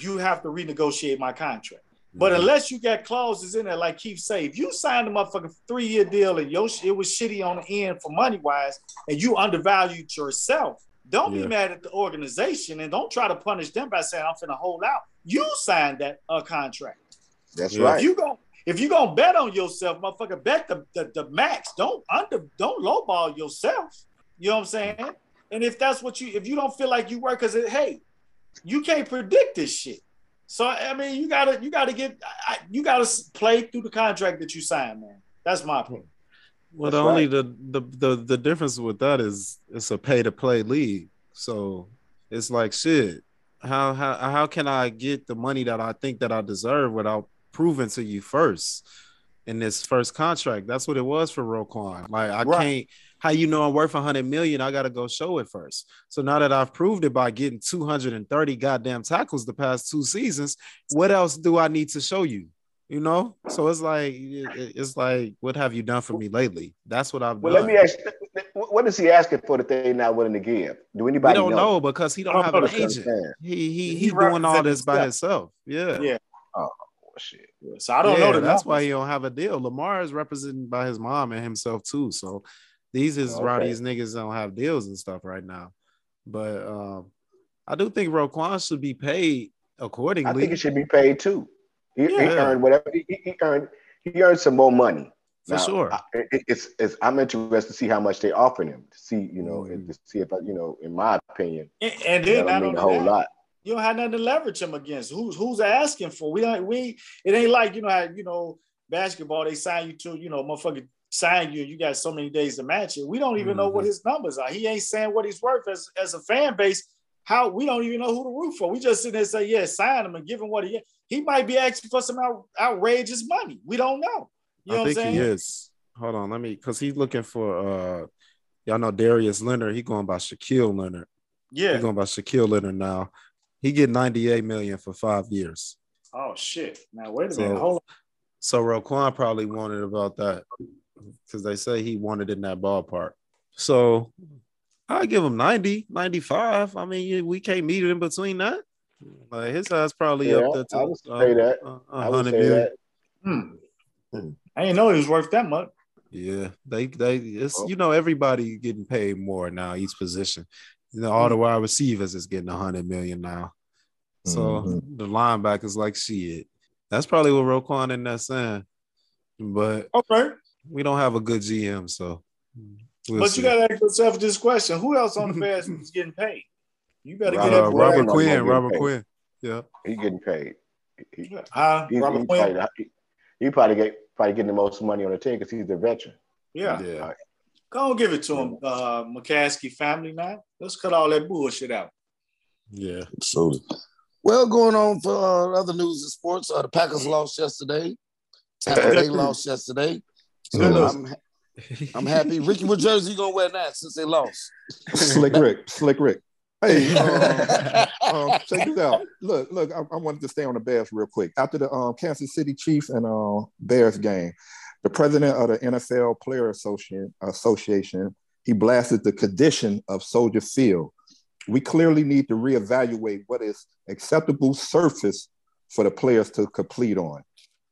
B: you have to renegotiate my contract. But unless you got clauses in there, like Keith say, if you signed a motherfucking three year deal and your sh- it was shitty on the end for money wise, and you undervalued yourself, don't
D: Yeah.
B: be mad at the organization and don't try to punish them by saying I'm finna hold out. You signed that uh, contract.
G: That's
D: Yeah.
G: right.
B: If you go, if you gonna bet on yourself, motherfucker, bet the, the the max. Don't under, don't lowball yourself. You know what I'm saying? And if that's what you, if you don't feel like you work, because hey, you can't predict this shit. So I mean, you gotta, you gotta get, I, you gotta play through the contract that you signed, man. That's my point.
D: Well,
G: That's
D: the only
G: right.
D: the, the the the difference with that is it's a pay to play league. So it's like shit. How how how can I get the money that I think that I deserve without proving to you first in this first contract? That's what it was for Roquan. Like I
B: Right.
D: can't. How you know I'm worth 100 million? I got to go show it first. So now that I've proved it by getting 230 goddamn tackles the past two seasons, what else do I need to show you? You know, so it's like it's like, what have you done for me lately? That's what I've
G: Well,
D: done.
G: let me ask what is he asking for that they not willing to give? Do
D: we
G: anybody
D: don't
G: know?
D: know because he don't
B: don't
D: have an
B: the
G: That's
D: agent. He he
B: He
D: he doing all
B: represents
D: this by
B: himself.
D: himself. Yeah.
B: Yeah.
G: Oh, shit.
B: So I don't
D: Yeah,
B: know. The
D: that's why he don't have a deal. Lamar is represented by his mom and himself too. So these is
G: Okay.
D: why these niggas don't have deals and stuff right now. But um, I do think Roquan should be paid accordingly.
G: I think it should be paid too. He, he earned whatever he, he earned. He earned some more money.
D: for
G: Now,
D: sure.
G: I, it's, it's I'm interested to see how much they offer him to see you know
D: Mhm.
G: to see if I, you know in my opinion
B: And, and
G: that
B: then
G: don't mean a whole
B: that,
G: lot.
B: you don't have nothing to leverage him against. Who's who's asking for? We don't we it ain't like you know how you know basketball they sign you to you know motherfucker sign you you got so many days to match it. We don't even know what
D: Mhm.
B: his numbers are. He ain't saying what he's worth as as a fan base. How we don't even know who to root for. We just sit there and say yeah, sign him and give him what he he might be asking for some out, outrageous money. We don't know. You know
D: I
B: what I'm
D: think he is. Hold on, let me because he's looking for uh y'all know Darius Leonard. He going by Shaquille Leonard. He
B: Yeah.
D: going by Shaquille Leonard now. He get 98 million for five years.
B: Oh shit. Now wait a
D: So-
B: minute. Hold on.
D: So Roquan probably wanted about that because they say he wanted in that ballpark. So I give him 90, 95. I mean, we can't meet it in between that. Like his size probably
G: Yeah,
D: up there. To,
G: I would say that.
D: uh,
G: I
D: a
G: would
D: hundred
G: say
D: million.
G: that.
B: Hmm. I didn't know he was worth that much.
D: Yeah, they they it's
G: Oh.
D: you know everybody getting paid more now each position. You know, all the wide receivers is getting a hundred million now. So
F: Mhm.
D: the linebackers like shit. That's probably what Roquan in that saying. But
B: Okay.
D: We don't have a good GM, so we'll
B: but
D: see.
B: you gotta ask yourself this question: Who else on the Bears is getting paid? You better
G: Robert-
B: get
D: uh.
G: Robert
D: Robert
G: Quinn
D: Quinn, Robert
G: paid.
D: Quinn. Yeah.
G: He getting paid. He, he,
B: Robert
G: he
B: Quinn.
G: probably, he, he probably get probably getting the most money on the team because he's the veteran.
B: Yeah.
D: Yeah.
B: Go and give it to him, uh, McCaskey family. Now let's cut all that bullshit out.
D: Yeah.
E: So, well, going on for uh, other news and sports, uh, the Packers lost yesterday. Tampa Bay lost yesterday. So I'm, I'm happy. Ricky, what jersey you gonna wear now since they lost?
F: Slick Rick, Slick Rick. Hey, um, um, check this out. Look, look. I, I wanted to stay on the Bears real quick. After the um, Kansas City Chiefs and uh, Bears game, the president of the NFL Player Association, Association he blasted the condition of Soldier Field. We clearly need to reevaluate what is acceptable surface for the players to complete on.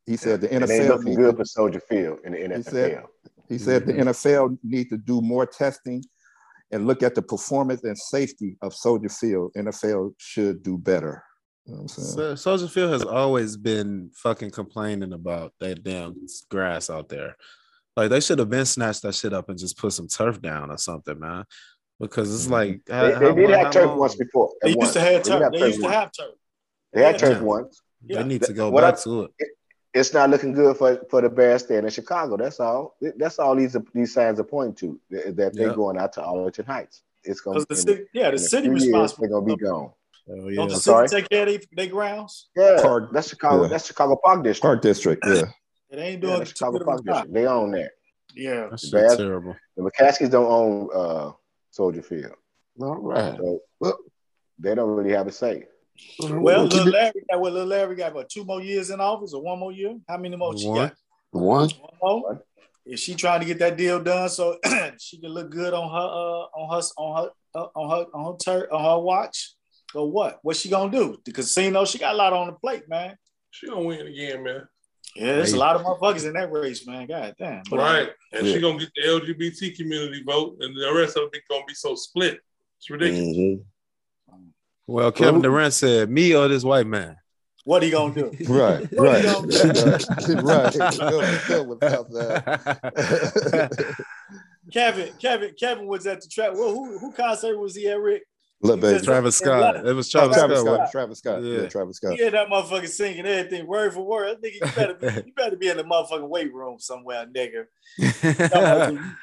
F: He said the NFL
G: looking
F: needs
G: good
F: to-
G: for Soldier Field in the NFL.
F: said- he said the mm-hmm. NFL need to do more testing and look at the performance and safety of Soldier Field. NFL should do better. You know what I'm saying?
D: So, Soldier Field has always been fucking complaining about that damn grass out there. Like they should have been snatched that shit up and just put some turf down or something, man. Because it's mm-hmm. like
G: they, they did have turf once before.
B: They
G: at
B: used to have turf.
G: did
B: They used to
G: once.
B: have turf.
G: They had
B: Yeah.
G: turf once.
B: Yeah.
D: They need to go
G: What
D: back
G: I-
D: to it.
G: It's not looking good for, for the Bears staying in Chicago. That's all. That's all these these signs are pointing to that that they're
D: Yeah.
G: going out to Arlington Heights. It's going
B: Because
G: to
B: the city, yeah, the city responsible.
G: They're going to be gone.
D: Oh,
B: Don't
D: yeah.
B: the city
G: sorry?
B: take care of their, their grounds?
G: Yeah,
F: Park-
G: that's Chicago.
F: yeah.
G: That's Chicago Park District.
F: Park District, yeah.
B: It ain't
G: Yeah,
B: doing
G: that's
B: too
G: Chicago
B: good of
G: Park. District. They own that.
B: Yeah.
D: that's shit
G: Bears-
D: terrible.
G: The McCaskies don't own uh, Soldier Field,
E: All right.
G: so
E: Well-
G: they don't really have a say.
B: Well,
E: We'll
B: little Larry got what little Larry got what two more years in office or one more year? How many more she
D: One.
B: got?
E: one.
B: One more. Is she trying to get that deal done so she can look good on her uh, on her on her uh, on her on her tur- on her watch? Or what? What's she gonna do? The casino, she got a lot on the plate, man.
C: She gonna win again, man.
B: Yeah, there's a lot of motherfuckers in that race, man. God damn. But,
C: right. And
E: Yeah.
C: she gonna get the LGBT community vote, and the rest of it gonna be so split. It's ridiculous.
E: Mhm.
D: Well, Kevin Durant said, "Me or this white man."
B: What he gonna do?
F: Right,
B: What
F: right,
B: you gonna do?
F: right. Go- go without that.
B: Kevin, Kevin, Kevin was at the track. Well, who who concert was he at, Rick?
F: Look, baby.
D: Travis Scott. It was Travis,
F: Travis
D: Scott.
F: Scott. Travis Scott. Yeah,
D: Yeah.
F: Travis Scott.
B: He had that motherfucker singing everything word for word. I think you better be, you better be in the motherfucking weight room somewhere, nigga.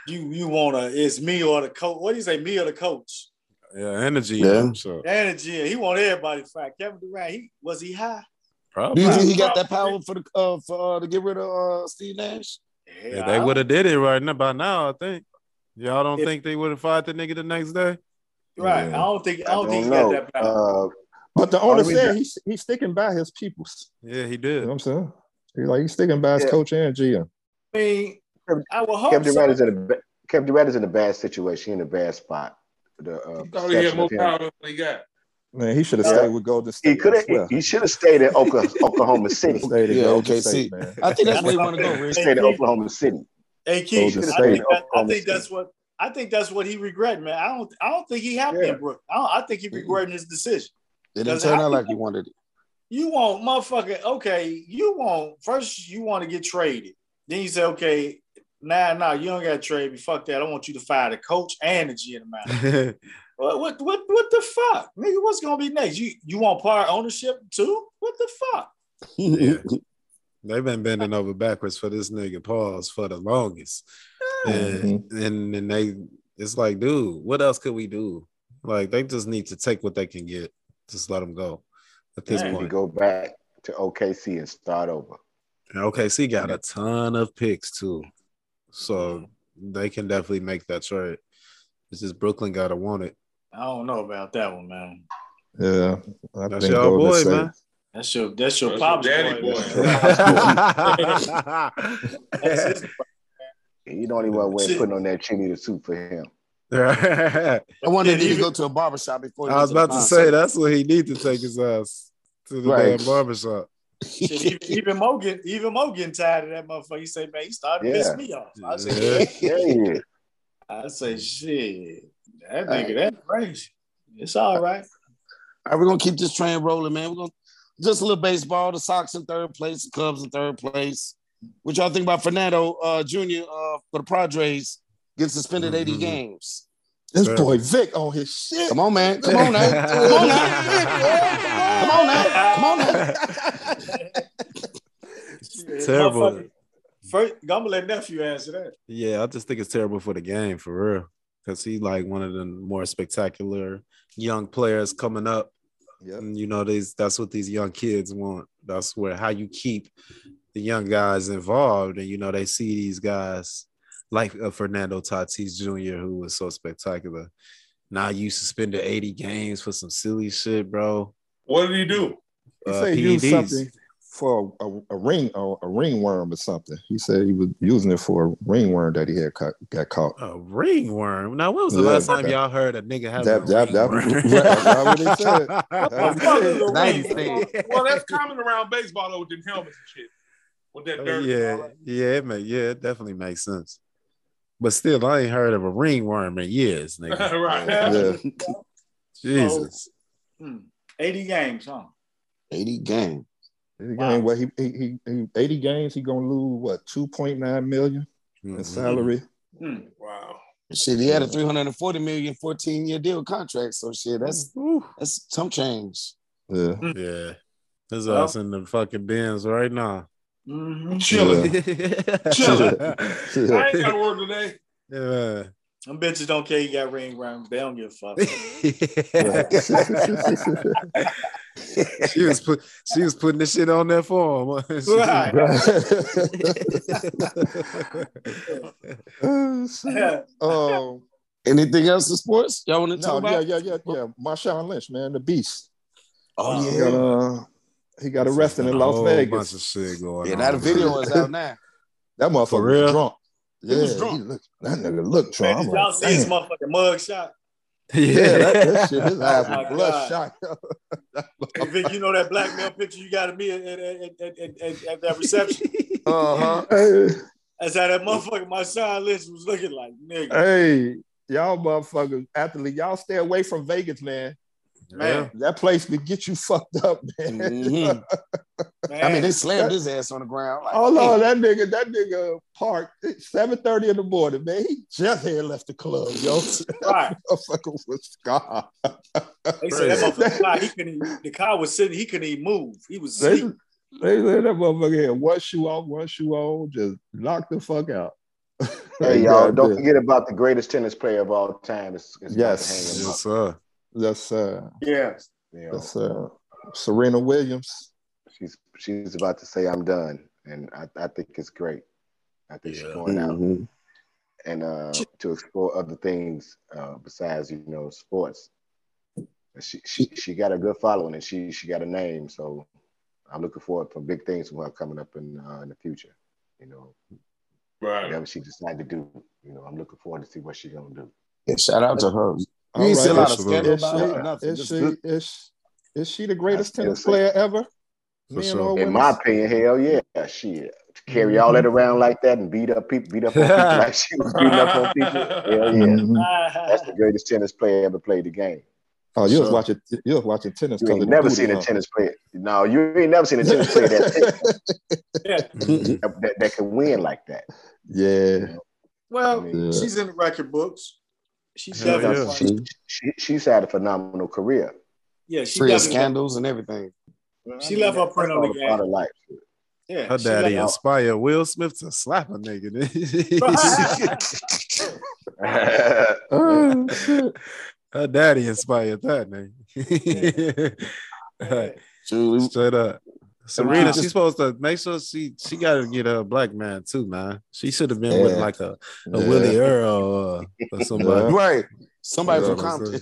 B: you you wanna it's me or the coach? What do you say, me or the coach?
D: Yeah, energy.
E: Yeah.
D: I'm sure.
B: Energy. He want everybody to fight. Kevin Durant. He was he high?
E: Do
D: Probably.
E: you think he got that power for the uh, for uh, to get rid of uh, Steve Nash?
D: Yeah, they would have did it right now by now. I think. Y'all don't
B: If-
D: think they would have fired the nigga the next day?
B: Right.
F: Yeah.
B: I don't think I
G: I
B: don't, think
G: don't
B: he
G: know.
B: got that power.
G: Uh,
F: But the owner said
G: reason-
F: he's he's sticking by his peoples.
D: Yeah, he did.
F: You
D: did.
F: know what I'm saying? He's like he's sticking by his
G: Yeah.
F: coach and GM.
B: I mean, I would hope
G: Kevin
B: so.
G: Durant is in a ba- Kevin Durant is in a bad situation. He in a bad spot. The uh,
C: He thought he had more power than he got.
F: Man, he should have
G: Yeah.
F: stayed with Golden State.
G: He
F: could
G: have.
F: swear.
G: He should have stayed at Oka- Oklahoma City.
F: Stayed at
E: Yeah,
F: Golden
E: okay,
F: State, man.
E: I think that's where you want to go,
B: Hey,
E: Rich.
G: Stayed at Oklahoma City.
B: Hey Keith, I think, that, I think that's what I think that's what he regret, man. I don't I don't think he happy
G: Yeah.
B: in Brooklyn. I, I think he regretting his decision.
E: It didn't turn out like
B: think-
E: he wanted it.
B: You want motherfucker, okay, you want first you want to get traded. Then you say, okay, nah, nah, you don't got to trade me. Fuck that. I want you to fire the coach and the GM. man. What, what what what the fuck? Nigga, what's gonna be next? You you want part ownership too? What the fuck?
D: Yeah. They've been bending over backwards for this nigga pause for the longest. And, mm-hmm. and and they it's like, dude, what else could we do? Like they just need to take what they can get. Just let them go at this
B: Damn.
G: We
D: point.
G: go back to OKC and start over.
D: And OKC got a ton of picks too. So they can definitely make that trade. It's just Brooklyn gotta want it.
B: I don't know about that one, man.
F: Yeah, I
D: That's
F: think
D: y'all
F: Golden
D: boy,
F: State-
D: man.
B: That's your that's your
C: That's
B: pop's
C: your daddy
B: boy.
C: boy.
B: That's his-
G: You the only one way
B: Shit.
G: putting on that cheerleader suit for him.
D: I
E: I wanted
B: Yeah,
E: to go to a barbershop before. he
D: was about to say that's what he need to take his ass to the
G: Right.
D: damn barbershop.
B: Shit, even, even Mo even Mo getting tired of that motherfucker. He say, man, he started to piss me off. I say,
D: Yeah.
G: Yeah.
B: I say, shit, that nigga, that's crazy. It's all right.
E: All right, we're gonna keep this train rolling, man. We're gonna just a little baseball. The Sox in third place, the Cubs in third place. What y'all think about Fernando uh, Jr. Uh, for the Padres? Get suspended 80
D: Mhm.
E: games.
F: This
D: Yeah.
F: boy Vic on his shit.
E: Come on, man. Come on now. Come on now. Come on now. Come on now.
D: Terrible.
B: First, I'm gonna let nephew answer that.
D: Yeah, I just think it's terrible for the game for real. Cause he's like one of the more spectacular young players coming up.
F: Yep.
D: And you know, these that's what these young kids want. That's where how you keep the young guys involved. And you know, they see these guys like uh, Fernando Tatis Jr., who was so spectacular. Now you suspended 80 games for some silly shit, bro.
C: What did he do?
F: He
D: Uh,
F: said he used
D: PEDs.
F: something for a, a ring, a, a ringworm or something. He said he was using it for a ringworm that he had caught, got caught.
D: A ringworm. Now, when was the
F: Yeah,
D: last time
F: that-
D: y'all heard a nigga have
F: that-
D: a
F: that- that-
D: ringworm?
F: that's what he said. That's what he said.
C: Well,
E: Nice thing.
C: well, that's common around baseball though with them helmets and shit. With that dirt. and
D: yeah, yeah, it may, yeah, it definitely makes sense. But still, I ain't heard of a ringworm in years, nigga.
C: right.
F: Yeah.
D: Jesus.
B: Hmm. 80 games, huh?
E: 80 games.
F: He
B: Wow.
F: gained what he, he, he, he 80 games, he gonna lose what 2.9 million in
D: Mhm.
F: salary.
B: Hmm.
C: Wow.
E: Shit, he had a 340 million 14 year deal contract. So shit, that's
D: Ooh.
E: that's some change.
F: Yeah.
D: Yeah. His
B: Well-
D: ass in the fucking bins right now.
B: Mm-hmm.
C: Chilling. Chilling. I ain't got to work today.
D: yeah.
B: Them bitches don't care you got ring round. They don't give a fuck.
D: she was put she was putting this shit on there for him.
B: Right.
F: um,
E: Anything else in sports? Y'all want to
F: no,
E: talk
F: yeah,
E: about?
F: yeah, yeah, yeah. yeah. Marshawn Lynch, man, the beast.
E: Oh
F: He
E: yeah.
F: uh, he got arrested in Las Vegas.
D: of shit going
E: Yeah,
D: on.
E: now the video is out now.
F: That motherfucker
D: For
F: was drunk.
E: He
F: Yeah,
E: was drunk.
F: he looked- that nigga looked
B: Man,
F: drunk.
B: did
F: I'm
B: y'all
F: like,
B: see his
F: damn.
B: motherfucking mug shot?
F: Yeah, that, that shit, his ass
B: Oh my
F: was
B: God.
F: bloodshot.
B: Hey, Vic, you know that black male picture you got of me at, at, at, at, at, at, at that reception?
F: Uh-huh. Hey,
B: That's how that motherfucker, my son Lynch, was looking like, nigga.
F: hey, y'all motherfuckers, athlete, y'all stay away from Vegas, man.
B: Man,
F: That place could get you fucked up, man.
E: Mhm.
B: man.
E: I mean, they slammed his ass on the ground. Like,
F: Oh no, that nigga, that nigga parked seven thirty in the morning, man. He just had left the club, yo.
B: right.
F: Motherfucker was gone.
B: They said that motherfucker he couldn't the car was sitting, he couldn't even move. He was
F: They,
B: asleep.
F: they said that motherfucker had one shoe off, one shoe on, just knocked the fuck out.
G: Hey, y'all, don't forget about the greatest tennis player of all time. It's, it's
F: Yes.
G: about to hang him
D: Yes,
G: up,
D: sir.
F: That's uh,
B: Yeah.
F: that's uh, Serena Williams.
G: she's she's about to say I'm done, and I, I think it's great. I think she's going out
E: mhm.
G: and uh, to explore other things uh, besides you know sports. She, she she got a good following and she she got a name, so I'm looking forward for big things from her coming up in uh, in the future. You know,
C: Right.
G: whatever she decides to do, you know, I'm looking forward to see what she's gonna do.
E: Yeah, shout out to her. You ain't see a lot of scandal
F: Is
E: about
F: she,
E: her nothing.
F: is, she, is, is she the greatest tennis
G: say-
F: player ever?
D: For sure.
G: In my opinion, hell yeah, shit. To carry all that around like that and beat up people, beat up on people like she was beating up on people. Hell yeah,
F: Mhm.
G: that's the greatest tennis player ever played the game.
F: Oh, you was watching you was watching tennis
G: You
F: because
G: ain't never seen a
F: huh?
G: tennis player. No, you ain't never seen a tennis player that, that, that, that can win like that.
F: Yeah.
B: Well,
F: Yeah.
B: she's in the record books. She's
G: She,
D: Hell
B: definitely
D: yeah.
G: she, she, she's had a phenomenal career.
B: Yeah, she
E: Free of scandals and everything.
B: She left her print
G: That's
B: on the
G: all
B: game.
G: of life.
B: Yeah,
D: Her daddy
B: left-
D: inspired Will Smith to slap a nigga.
F: Oh, shit.
D: Her daddy inspired that nigga.
E: Truly.
D: Straight up. Serena,
B: Wow.
D: she's supposed to make sure she she got to get a black man too, man. She should have been with like a, a
F: Yeah.
D: Willie Earl or, or somebody.
E: Right. Somebody
D: Yeah,
E: from Compton.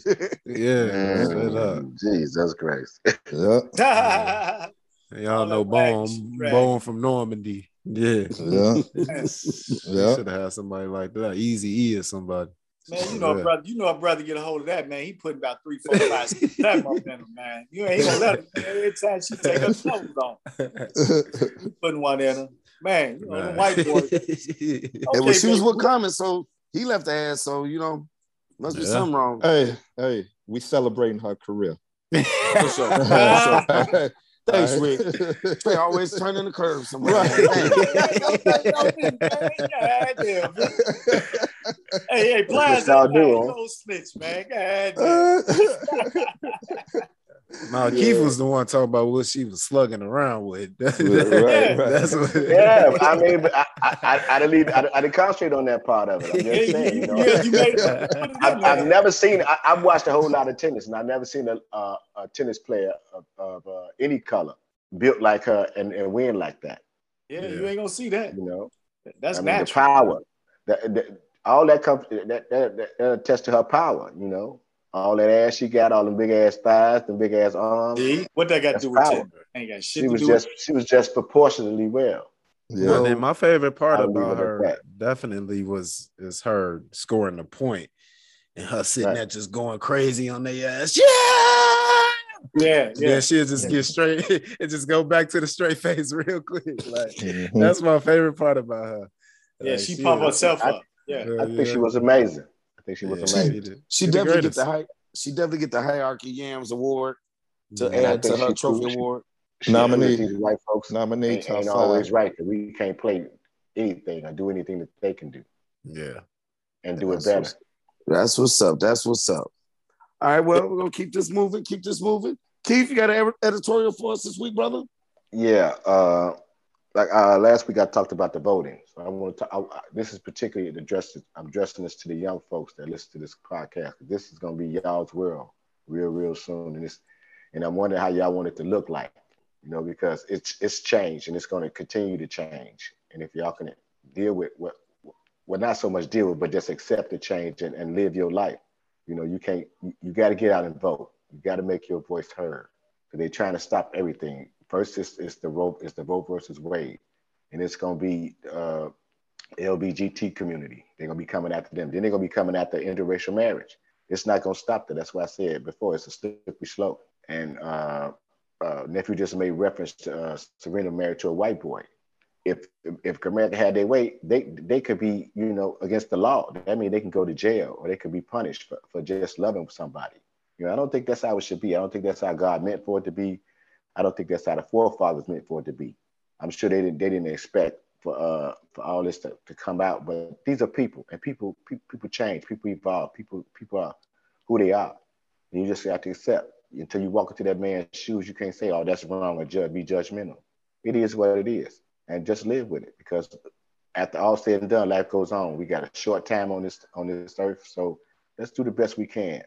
D: Yeah, straight up.
G: Mm, Jesus Christ.
F: Yeah.
D: Y'all know
B: that wax
D: Bone,
B: drag.
D: Bone from Normandy. Yeah.
F: Yeah.
D: Yeah.
F: Yeah.
D: Should have had somebody like that. Easy E or somebody.
B: Man, you know,
D: Yeah.
B: brother, you know, a brother get a hold of that man. He put about three, four, five, six, seven up in him, man. You ain't gonna let him. Man. Every time she take her clothes on, he putting one in her. Man, you know, the white boy.
E: And when she was with Common, so he left the ass. So you know, must be something wrong.
F: hey, hey, we celebrating her career.
E: For sure. For
B: Ah.
E: sure. Thanks,
F: All
E: Rick. They always turning the curve somewhere.
F: Right.
B: God damn. Hey, hey, Plies,
G: what y'all do,
B: man,
G: huh?
B: no snitch, man. God damn.
D: No, Keith was the one talking about what she was slugging around with.
F: right, right.
D: That's what.
G: Yeah, I mean, but I, I, I, I didn't leave, I, I didn't concentrate on that part of it. I'm just saying, you know.
B: Yeah, you made it. Put it in
G: I've. I've never seen. I, I've watched a whole lot of tennis, and I've never seen a, uh, a tennis player of, of uh, any color built like her and, and win like that.
B: Yeah, you ain't gonna see that.
G: You know,
B: That's
G: I mean, the
B: natural.
G: power, that, that all that comes that that, that, that attests to her power. You know, all that ass she got, all them big ass thighs, them big ass arms.
B: See? What that got to do with
G: power.
B: gender? Ain't got shit
G: She
B: to
G: was
B: do
G: just
B: with
G: she was just proportionately well.
F: Yeah.
D: And then my favorite part
G: I'll
D: about her
G: that.
D: definitely was is her scoring the point and her sitting
G: Right.
D: there just going crazy on their ass. Yeah.
B: Yeah,
D: Yeah,
B: yeah.
D: she'll just get straight and just go back to the straight face real quick. Like
F: Mhm.
D: that's my favorite part about her.
B: Yeah,
D: Like,
B: she pump
D: is-
B: herself
G: I-
B: up. Yeah.
D: Yeah,
G: I think she was amazing. I think she was
D: Yeah,
G: amazing.
D: did.
E: She
D: the
E: definitely get the hi- she definitely get the hierarchy yams award to
G: And
E: add to her trophy
G: proved she-
E: award.
G: She
F: Nominee.
G: These white folks
F: Nominate
G: ain't, ain't always right. That we can't play anything or do anything that they can do
D: Yeah.
G: and do it better.
E: what's- That's what's up. That's what's up. All right, well, we're gonna keep this moving. Keep this moving. Keith, you got an editorial for us this week, brother?
G: Yeah, uh, like uh, last week I talked about the voting. I want to. I, I- this is particularly addressed. I'm addressing this to the young folks that listen to this podcast. This is going to be y'all's world real, real soon, and it's and I'm wondering how y'all want it to look like. You know, because it's it's changed and it's going to continue to change. And if y'all can deal with what, well, not so much deal with, but just accept the change and, and live your life. You know, you can't. You, you got to get out and vote. You got to make your voice heard. They're trying to stop everything. First is, is the vote is the Roe versus Wade, and it's going to be uh, LBGT community. They're going to be coming after them. Then they're going to be coming after interracial marriage. It's not going to stop there. That's why I said before. It's a slippery slope. And uh, uh, nephew just made reference to uh, Serena married to a white boy. If if America had their way, they they could be you know against the law. That means they can go to jail or they could be punished for, for just loving somebody. You know, I don't think that's how it should be. I don't think that's how God meant for it to be. I don't think that's how the forefathers meant for it to be. I'm sure they didn't they didn't expect for uh for all this to, to come out, but these are people and people people, people change, people evolve, people people are who they are. And you just have to accept until you walk into that man's shoes, you can't say, Oh, that's wrong or judge be judgmental. It is what it is. And just live with it because after all said and done, life goes on. We got a short time on this on this earth. So let's do the best we can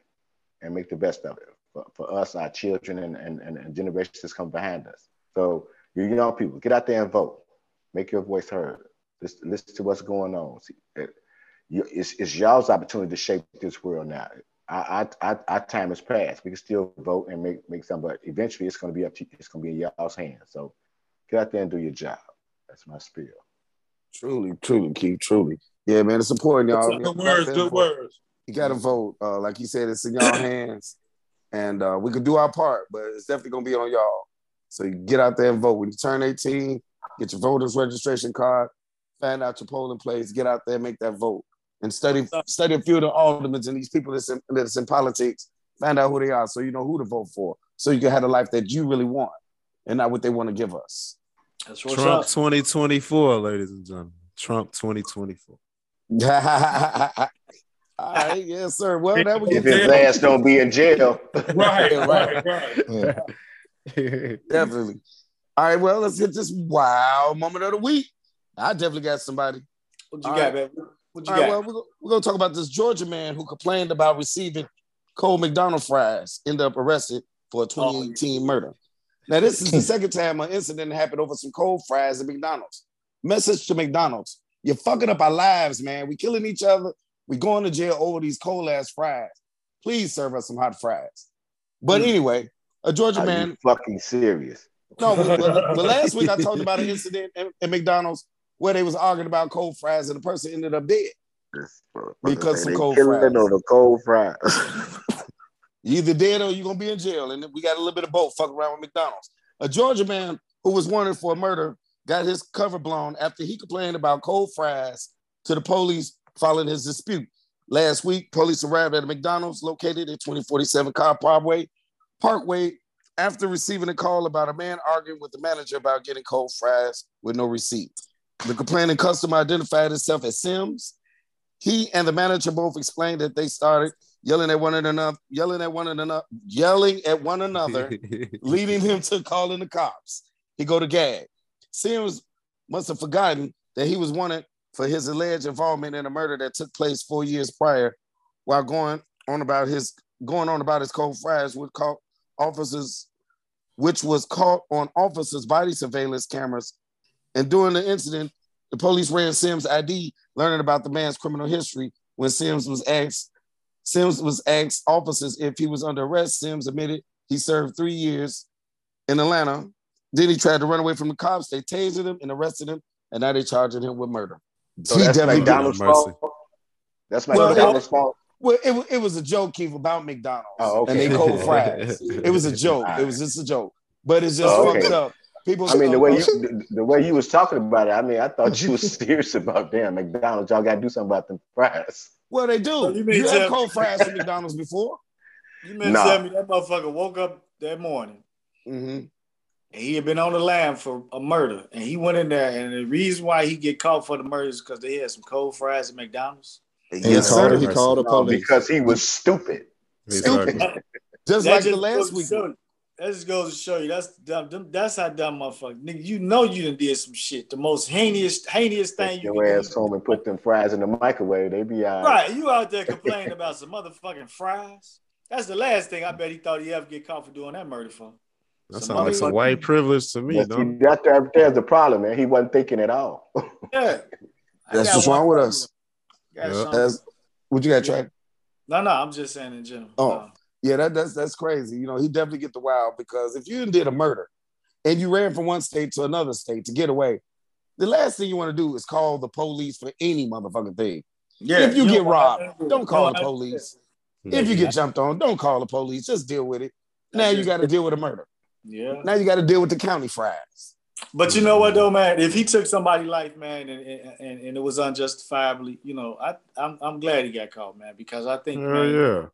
G: and make the best of it for, for us, our children, and, and, and, generations come behind us. So, you young people, get out there and vote. Make your voice heard. Listen, listen to what's going on. See, it, you, it's, it's y'all's opportunity to shape this world now. Our, our, our time has passed. We can still vote and make, make some, but eventually it's going to be up to it's going to be in y'all's hands. So get out there and do your job. That's my spiel.
E: Truly, truly, Keith, truly. Yeah, man, it's important, y'all.
C: Good words, good words.
E: You got to vote. Uh, like you said, it's in y'all hands, and uh, we could do our part, but it's definitely gonna be on y'all. So you get out there and vote. When you turn 18, get your voters registration card, find out your polling place, get out there, make that vote, and study study a few of the aldermen and these people that's in, that's in politics. Find out who they are, so you know who to vote for, so you can have the life that you really want, and not what they want to give us.
B: That's what's
H: Trump
B: up.
H: 2024, ladies and gentlemen. Trump 2024.
E: All right, yes, sir. Well, that we
G: If his ass don't be in jail.
C: Right,
E: right.
C: right, right.
E: Definitely. All right, well, let's get this wow moment of the week. I definitely got somebody.
B: What you
E: All
B: got,
E: right.
B: man? What you
E: All right,
B: got?
E: well, we're, go- we're going to talk about this Georgia man who complained about receiving cold McDonald's fries, ended up arrested for a 2018 murder. Now, this is the second time an incident happened over some cold fries at McDonald's. Message to McDonald's. You're fucking up our lives, man. We killing each other. We going to jail over these cold ass fries. Please serve us some hot fries. But
B: Mm.
E: anyway, a Georgia
G: Are
E: man
G: you fucking serious?
E: no, but, but, but last week I talked about an incident at, at McDonald's where they was arguing about cold fries and the person ended up dead. Because some cold fries.
G: over cold fries.
E: You either dead or you're gonna be in jail. And we got a little bit of both fucking around with McDonald's. A Georgia man who was wanted for a murder got his cover blown after he complained about cold fries to the police following his dispute. Last week, police arrived at a McDonald's located at 2047 Car Parkway, Parkway after receiving a call about a man arguing with the manager about getting cold fries with no receipt. The complaining customer identified himself as Sims. He and the manager both explained that they started yelling at one another, yelling at one another, yelling at one another, leading him to calling the cops. He go to gag. Sims must have forgotten that he was wanted for his alleged involvement in a murder that took place four years prior, while going on about his going on about his cold fries, which caught officers, which was caught on officers' body surveillance cameras. And during the incident, the police ran Sims' ID, learning about the man's criminal history. When Sims was asked, Sims was asked officers if he was under arrest. Sims admitted he served three years in Atlanta. Then he tried to run away from the cops. They tasered him and arrested him, and now they're charging him with murder.
G: So
E: He
G: that's
E: definitely did.
G: McDonald's fault. That's
E: Well,
G: McDonald's fault.
E: Well, it, it was a joke, Keith, about McDonald's
G: Oh, okay.
E: and they cold fries. It was a joke. It was just a joke. But it's just
G: Oh, okay.
E: fucked up. People,
G: I mean, the way you the, the way you was talking about it, I mean, I thought you was serious about damn McDonald's. Y'all got to do something about them fries.
E: well, they do.
B: So you
E: you
B: mean
E: had
B: tell-
E: cold fries from McDonald's before?
B: You meant
G: Nah.
B: tell me that motherfucker woke up that morning
E: Mm-hmm.
B: and he had been on the lam for a murder, and he went in there, and the reason why he get caught for the murder is because they had some cold fries at McDonald's.
D: And he
E: Yes,
D: called,
E: sir.
D: he called the police.
G: because he was stupid.
H: Exactly.
E: Just
B: That
E: like the last
B: to
E: week.
B: show you- That just goes to show you that's dumb. That's how dumb motherfucker. Nigga, you know you done did some shit. The most heinous, heinous thing
G: Take
B: you
G: your
B: can
G: ass
B: do.
G: home and put them fries in the microwave. They be all right.
B: Right, you out there complaining about some motherfucking fries. That's the last thing I bet he thought he ever get caught for doing that murder for.
H: That sounds like some white privilege to me,
G: But see,
H: don't
G: that there's the problem, man. He wasn't thinking at all.
B: Yeah, I
E: what's wrong with us.
B: You. Got
H: Yeah.
B: something.
E: What you got,
B: Yeah.
E: Trey.
B: No, no, I'm just saying in general.
E: Oh.
B: Uh,
E: Yeah, that, that's that's crazy. You know, he definitely get the wild because if you did a murder and you ran from one state to another state to get away, the last thing you want to do is call the police for any motherfucking thing.
B: yeah,
E: if you,
B: don't
E: get robbed,
B: do
E: don't call
B: You
E: the police.
H: you?
E: If you get jumped on, don't call the police. Just deal with it. Now you got to deal with a murder.
B: Yeah,
E: Now you got to deal with the county fries.
B: But you know what though, man? If he took somebody's life, man, and, and, and it was unjustifiably, you know, I I'm, I'm glad he got caught, man, because I think,
H: Hell
B: man,
H: yeah.
B: you know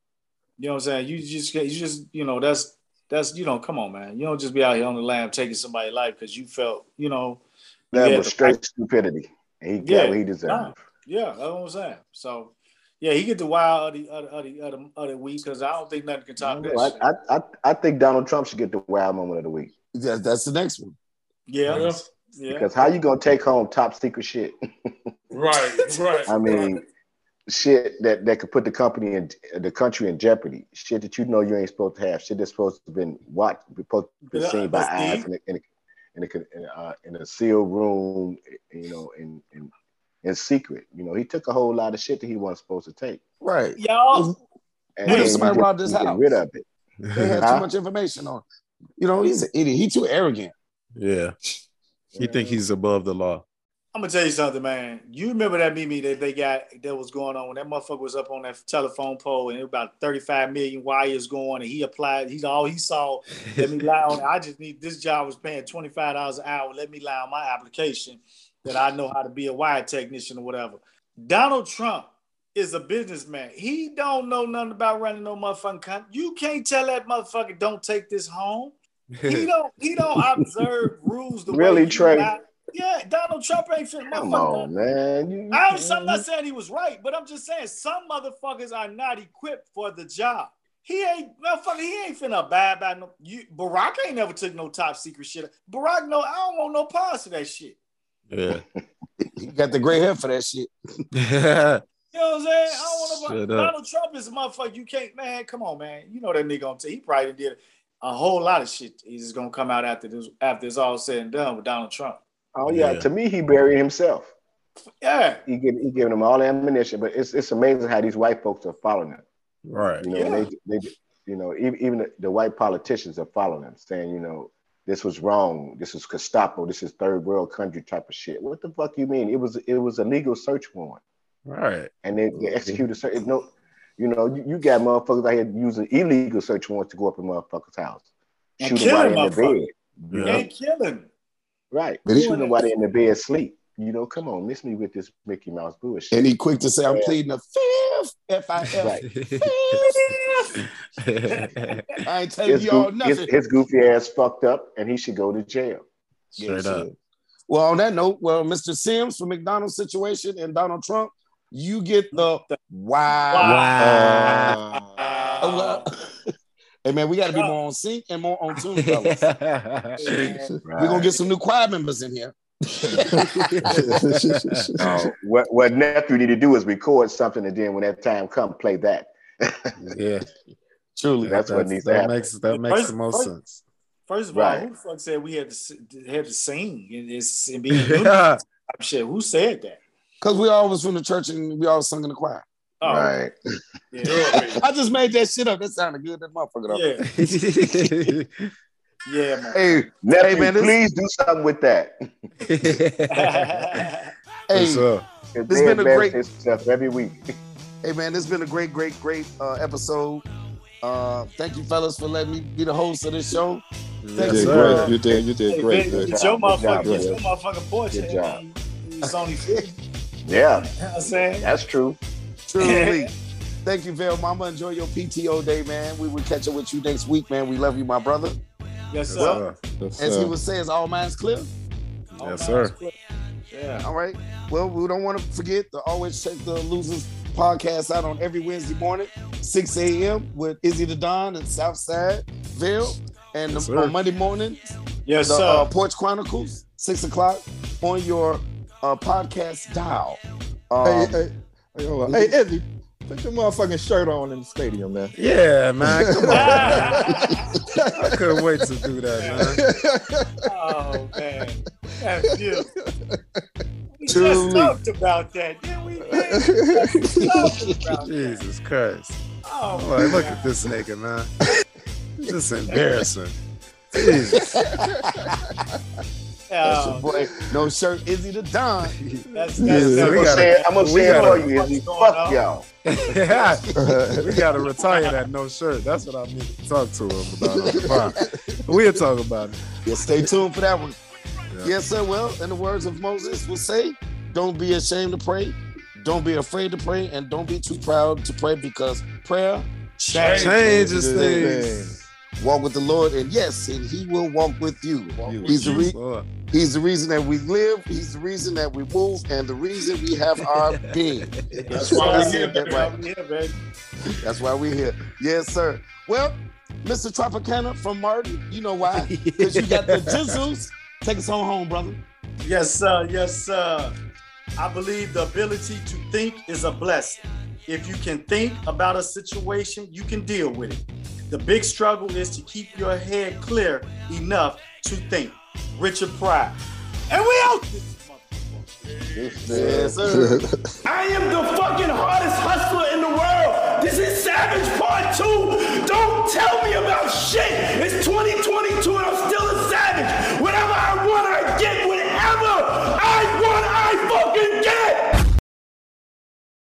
B: what I'm saying. You just you just you know that's that's you know come on, man. You don't just be out here on the lam taking somebody's life because you felt you know.
G: That
B: had
G: was straight
B: right-
G: stupidity. He got
B: Yeah.
G: what he deserved.
B: Nah. Yeah, that's what I'm saying. So, yeah, he get the wild of the other of the other, other week because I don't think nothing can top that. shit.
G: I, I, I, I think Donald Trump should get the wild moment of the week.
E: That, that's the next one.
B: Yeah,
C: Yeah.
B: yeah.
G: Because how you gonna take home top secret shit?
C: Right, right.
G: I mean, shit that, that could put the company in the country in jeopardy. Shit that you know you ain't supposed to have. Shit that's supposed to have been watched, supposed to be
B: Yeah,
G: seen by
B: but
G: eyes
B: Steve-
G: in a, in a, in a, in a, uh, in a sealed room, you know, in, in in secret. You know, he took a whole lot of shit that he wasn't supposed to take.
E: Right.
B: Y'all,
G: And
E: What if somebody robbed his house?
G: rid of it.
E: They had
G: Huh?
E: too much information on. You know, he's an idiot. He too arrogant.
H: Yeah. He think he's above the law.
B: I'm gonna tell you something, man. You remember that meme that they got that was going on when that motherfucker was up on that telephone pole and it was about 35 million wires going, and he applied. He's all he saw. Let me lie on. I just need this job was paying 25 dollars an hour. Let me lie on my application that I know how to be a wire technician or whatever. Donald Trump is a businessman. He don't know nothing about running no motherfucking company. You can't tell that motherfucker don't take this home. He don't. He don't observe rules the
G: Really,
B: way
G: Trey?
B: got- Yeah, Donald Trump ain't fit.
G: Come
B: motherfucker.
G: on, man. You,
B: I was, I'm not saying he was right, but I'm just saying some motherfuckers are not equipped for the job. He ain't motherfucker. He ain't finna abide by no. You, Barack ain't never took no top secret shit. Barack, no, I don't want no parts of that shit.
H: Yeah.
E: He got the gray hair for that shit. Yeah.
B: You know what I'm saying? I don't want to.
H: up.
B: Donald Trump is a motherfucker. You can't, man. Come on, man. You know that nigga on. T- he probably did a whole lot of shit. is gonna come out after this. After it's all said and done with Donald Trump.
G: oh yeah.
H: Yeah.
G: To me, he buried himself.
B: Yeah.
G: He give, he giving them all the ammunition, but it's it's amazing how these white folks are following him.
H: right.
G: You know,
B: Yeah.
G: they, they, you know, even, even the, the white politicians are following them, saying, you know, this was wrong. This is Gestapo. This is third world country type of shit. What the fuck you mean? It was it was a legal search warrant,
H: Right.
G: and they, they mm-hmm. executed. Search, no, you know, you, you got motherfuckers out here using illegal search warrants to go up in motherfuckers' house,
B: And
G: shoot
B: kill
G: them while in the bed.
B: You
H: Yeah.
B: ain't killing.
G: Right,
E: But he-
G: shoot them while they're in the bed asleep. You know, come on, miss me with this Mickey Mouse bullshit.
E: And he quick to say, I'm
G: Yeah.
E: pleading the fifth, F-I-F.
G: Right.
E: I ain't telling
G: His,
E: y'all
G: goof- his,
E: nothing.
G: his goofy ass fucked up, and he should go to jail.
H: Straight
E: Yes,
H: up.
E: sir. Well, on that note, well, Mr. Sims from McDonald's situation and Donald Trump, you get the wow.
H: Wow.
E: Oh, hey man, we got to be more on sync and more on tune, fellas. We're gonna get some new choir members in here.
G: Uh, what what nephew need to do is record something, and then when that time comes, play that.
H: yeah.
E: Truly,
G: That's what needs to
H: that
G: happen.
H: makes that makes the most
B: First-
H: sense.
B: First of all,
G: Right.
B: who the fuck said we had to had to sing and, and be in unison type shit? Who said that?
E: Because we all was from the church and we all sung in the choir.
B: Oh,
G: Right.
B: yeah,
E: I just made that shit up. That sounded good. That motherfucker. though.
B: yeah, yeah, man.
G: Hey, nephew,
E: man, this-
G: please do something with that.
E: Hey,
H: For sure.
G: 'Cause
E: This
G: they
E: been a great-
G: themselves every week.
E: hey man, this been a great, great, great uh, episode. Uh, thank you, fellas, for letting me be the host of this show.
H: Yes,
E: Thank
F: You did
H: sir.
F: great. You did. You did
B: Hey,
F: great.
B: man,
F: man.
B: It's your
G: Good job, good
B: It's your
G: job.
B: motherfucking portrait.
G: Good job.
B: It's only fair. You
G: Yeah,
B: know what I'm saying?
G: that's true.
E: Truly. Thank you, Vel Mama. Enjoy your PTO day, man. We will catch up with you next week, man. We love you, my brother.
B: Yes, sir.
H: Well,
F: Yes,
E: As he
F: sir.
E: would say, is all minds clear.
B: Oh,
H: Yes,
B: man,
H: sir.
B: it's good. Yeah.
E: All right. Well, we don't want to forget to always check the Losers podcast out on every Wednesday morning, 6 a.m. with Izzy the Don and Southside Ville. And
H: Yes,
E: the- on Monday morning,
B: Yes,
E: the
B: sir.
E: uh, Porch Chronicles, 6 o'clock on your uh, podcast dial. Um,
F: Hey, hey, hey, hold on. Hey, Izzy, put your motherfucking shirt on in the stadium, man.
H: Yeah, man. Come on. I couldn't wait to do that, man.
B: oh man, that's you. We
E: Truly.
B: just talked about that, didn't we? man? We just talked that.
H: Jesus Christ.
B: Oh,
H: I'm look at this nigga, man. Just embarrassing. Jesus.
E: that's your
B: oh,
E: boy, no shirt, Izzy the Don.
B: that's, that's,
G: I'm
H: we gotta-
G: I'm gonna say it for you, Izzy. Fuck y'all.
H: we gotta retire that no shirt. That's what I need to talk to him about. We'll talk about it.
E: Yeah, stay tuned for that one.
H: Yeah.
E: Yes, sir. Well, in the words of Moses will say, don't be ashamed to pray, don't be afraid to pray, and don't be too proud to pray because prayer
H: Changes
F: Changes
H: things.
E: walk with the Lord, and yes, and He will walk with you.
F: You.
E: He's the re-
H: Lord.
E: He's the reason that we live. He's the reason that we move, and the reason we have our being.
B: That's why we're here,
E: that
B: baby.
E: right.
B: Here, baby.
E: That's why we're here. Yes, sir. Well, Mr. Tropicana from Martin, you know why? Because you got the jizzles. Take us on home, brother.
B: Yes, sir. Yes, sir. I believe the ability to think is a blessing. If you can think about a situation, you can deal with it. The big struggle is to keep your head clear enough to think. Richard Pryor. And we out this
E: Yes, sir.
I: I am the fucking hardest hustler in the world. This is Savage Part 2. Don't tell me about shit. It's 2022 and I'm still
B: a savage. Whatever I want, I get. Whatever I want, I fucking get.